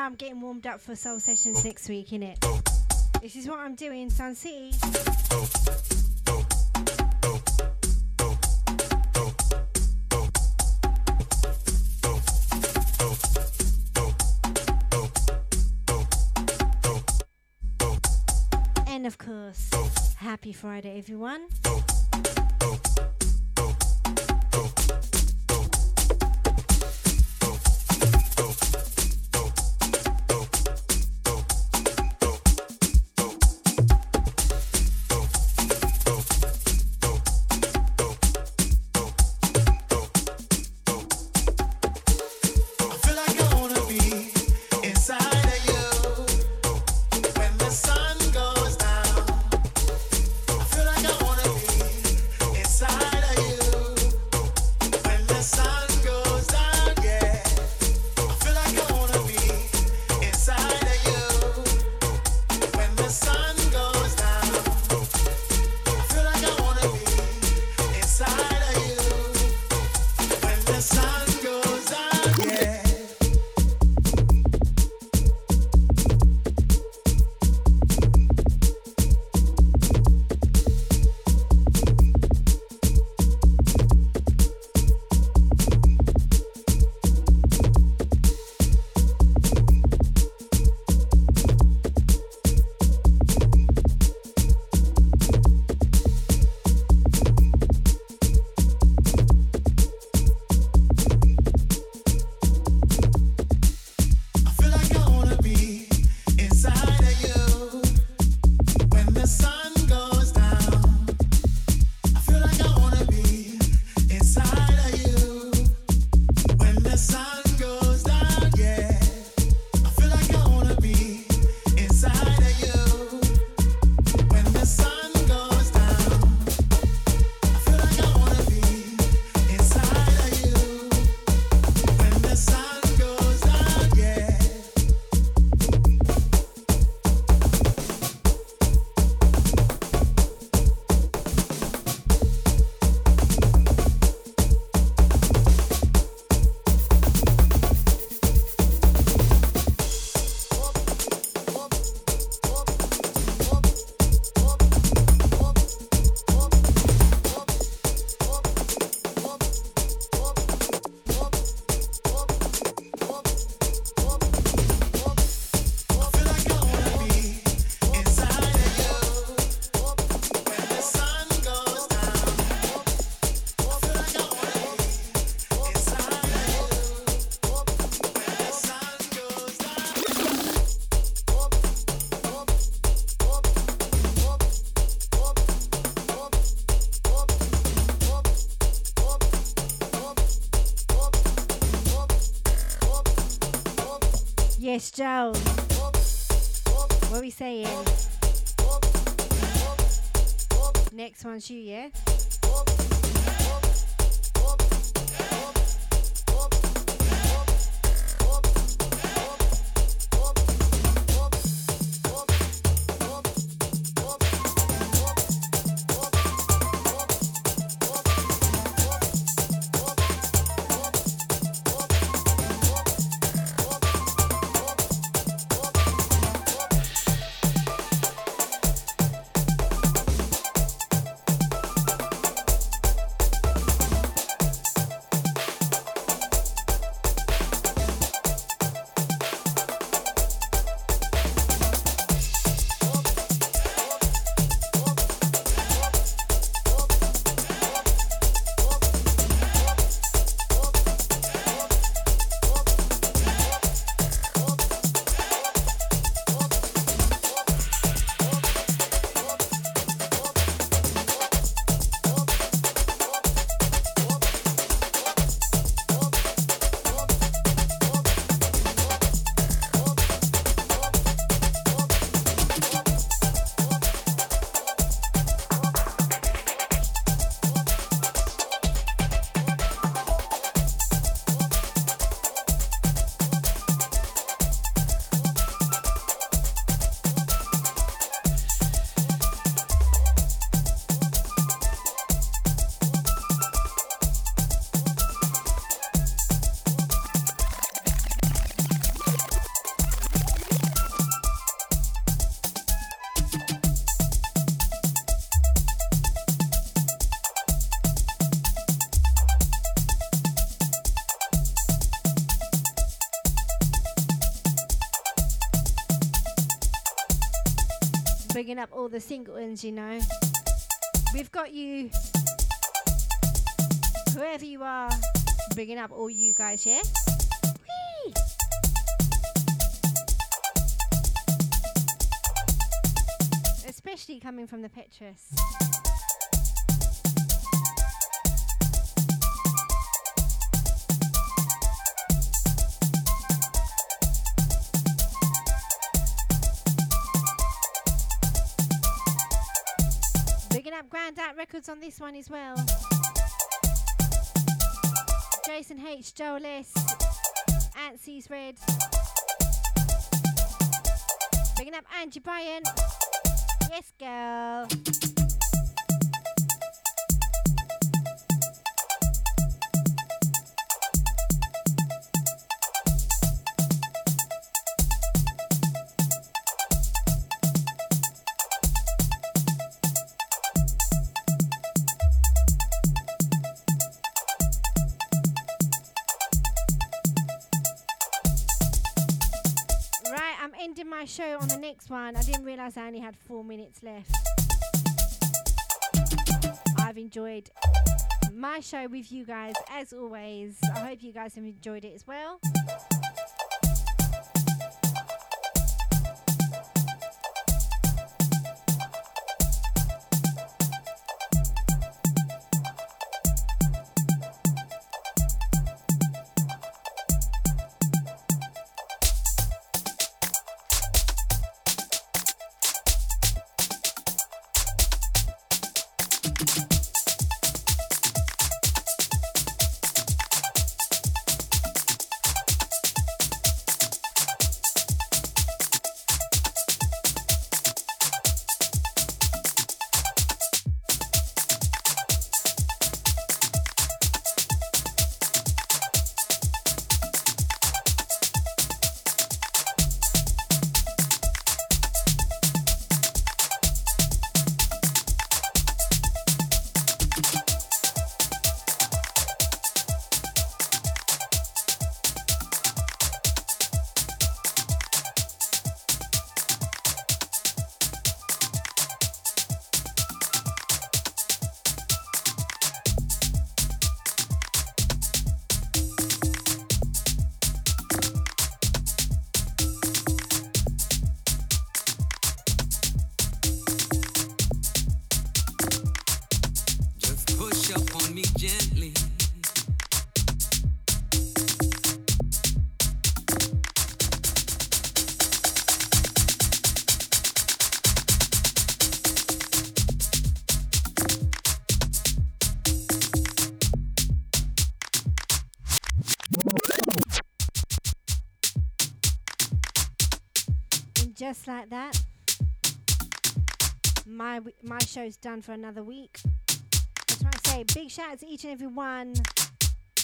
I'm getting warmed up for Soul Sessions oh. next week, innit? Oh. This is what I'm doing, Sun City. And of course, happy Friday, everyone. down. What we saying? Next one's you, yeah? Bringing up all the single ones, you know. We've got you, whoever you are, bringing up all you guys, yeah? Whee! Especially coming from the Petrus. Records on this one as well. Jason H, Joel S, Antsy's Red. Bigging up Angie Bryant. Yes, girl. The next one. I didn't realize I only had four minutes left. I've enjoyed my show with you guys as always. I hope you guys have enjoyed it as well. Like that, my my show's done for another week. Just want to say big shout out to each and every one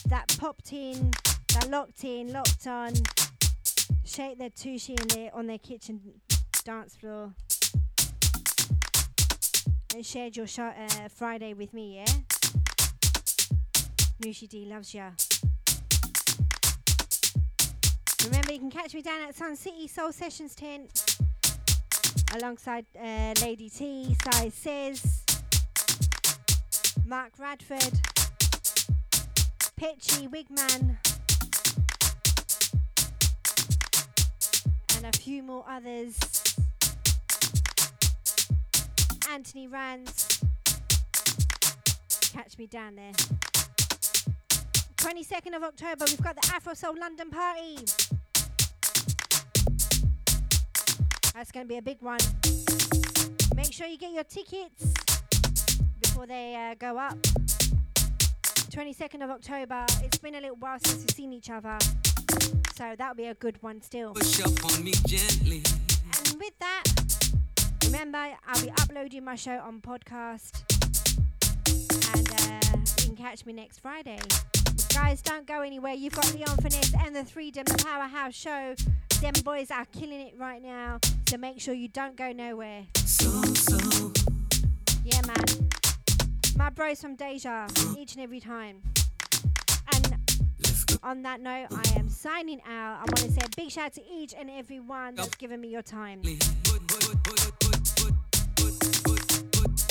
that popped in, that locked in, locked on, shake their tushy in on their kitchen dance floor, and shared your show, uh, Friday with me. Yeah, Noushii D loves ya. Remember, you can catch me down at Sun City Soul Sessions tent alongside uh, Lady T, Size Says, Mark Radford, Pitchy, Wigman, and a few more others. Anthony Rands. Catch me down there. 22nd of October, we've got the Afro Soul London party. That's going to be a big one. Make sure you get your tickets before they uh, go up. 22nd of October. It's been a little while since we've seen each other. So that'll be a good one still. Push up on me gently. And with that, remember I'll be uploading my show on podcast. And uh, you can catch me next Friday. Guys, don't go anywhere. You've got Leon Finesse and the Freedom, the Powerhouse Show. Them boys are killing it right now, so make sure you don't go nowhere. So, so. Yeah, man. My bros from Deja, each and every time. And on that note, I am signing out. I want to say a big shout out to each and every one that's given me your time.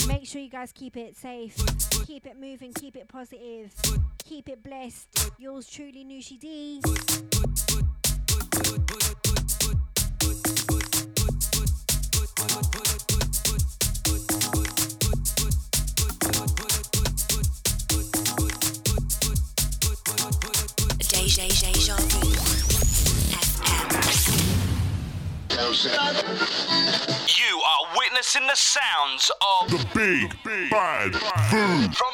Make sure you guys keep it safe, keep it moving, keep it positive, keep it blessed. Yours truly, Noushii D. You are witnessing the sounds of the big big bad food. From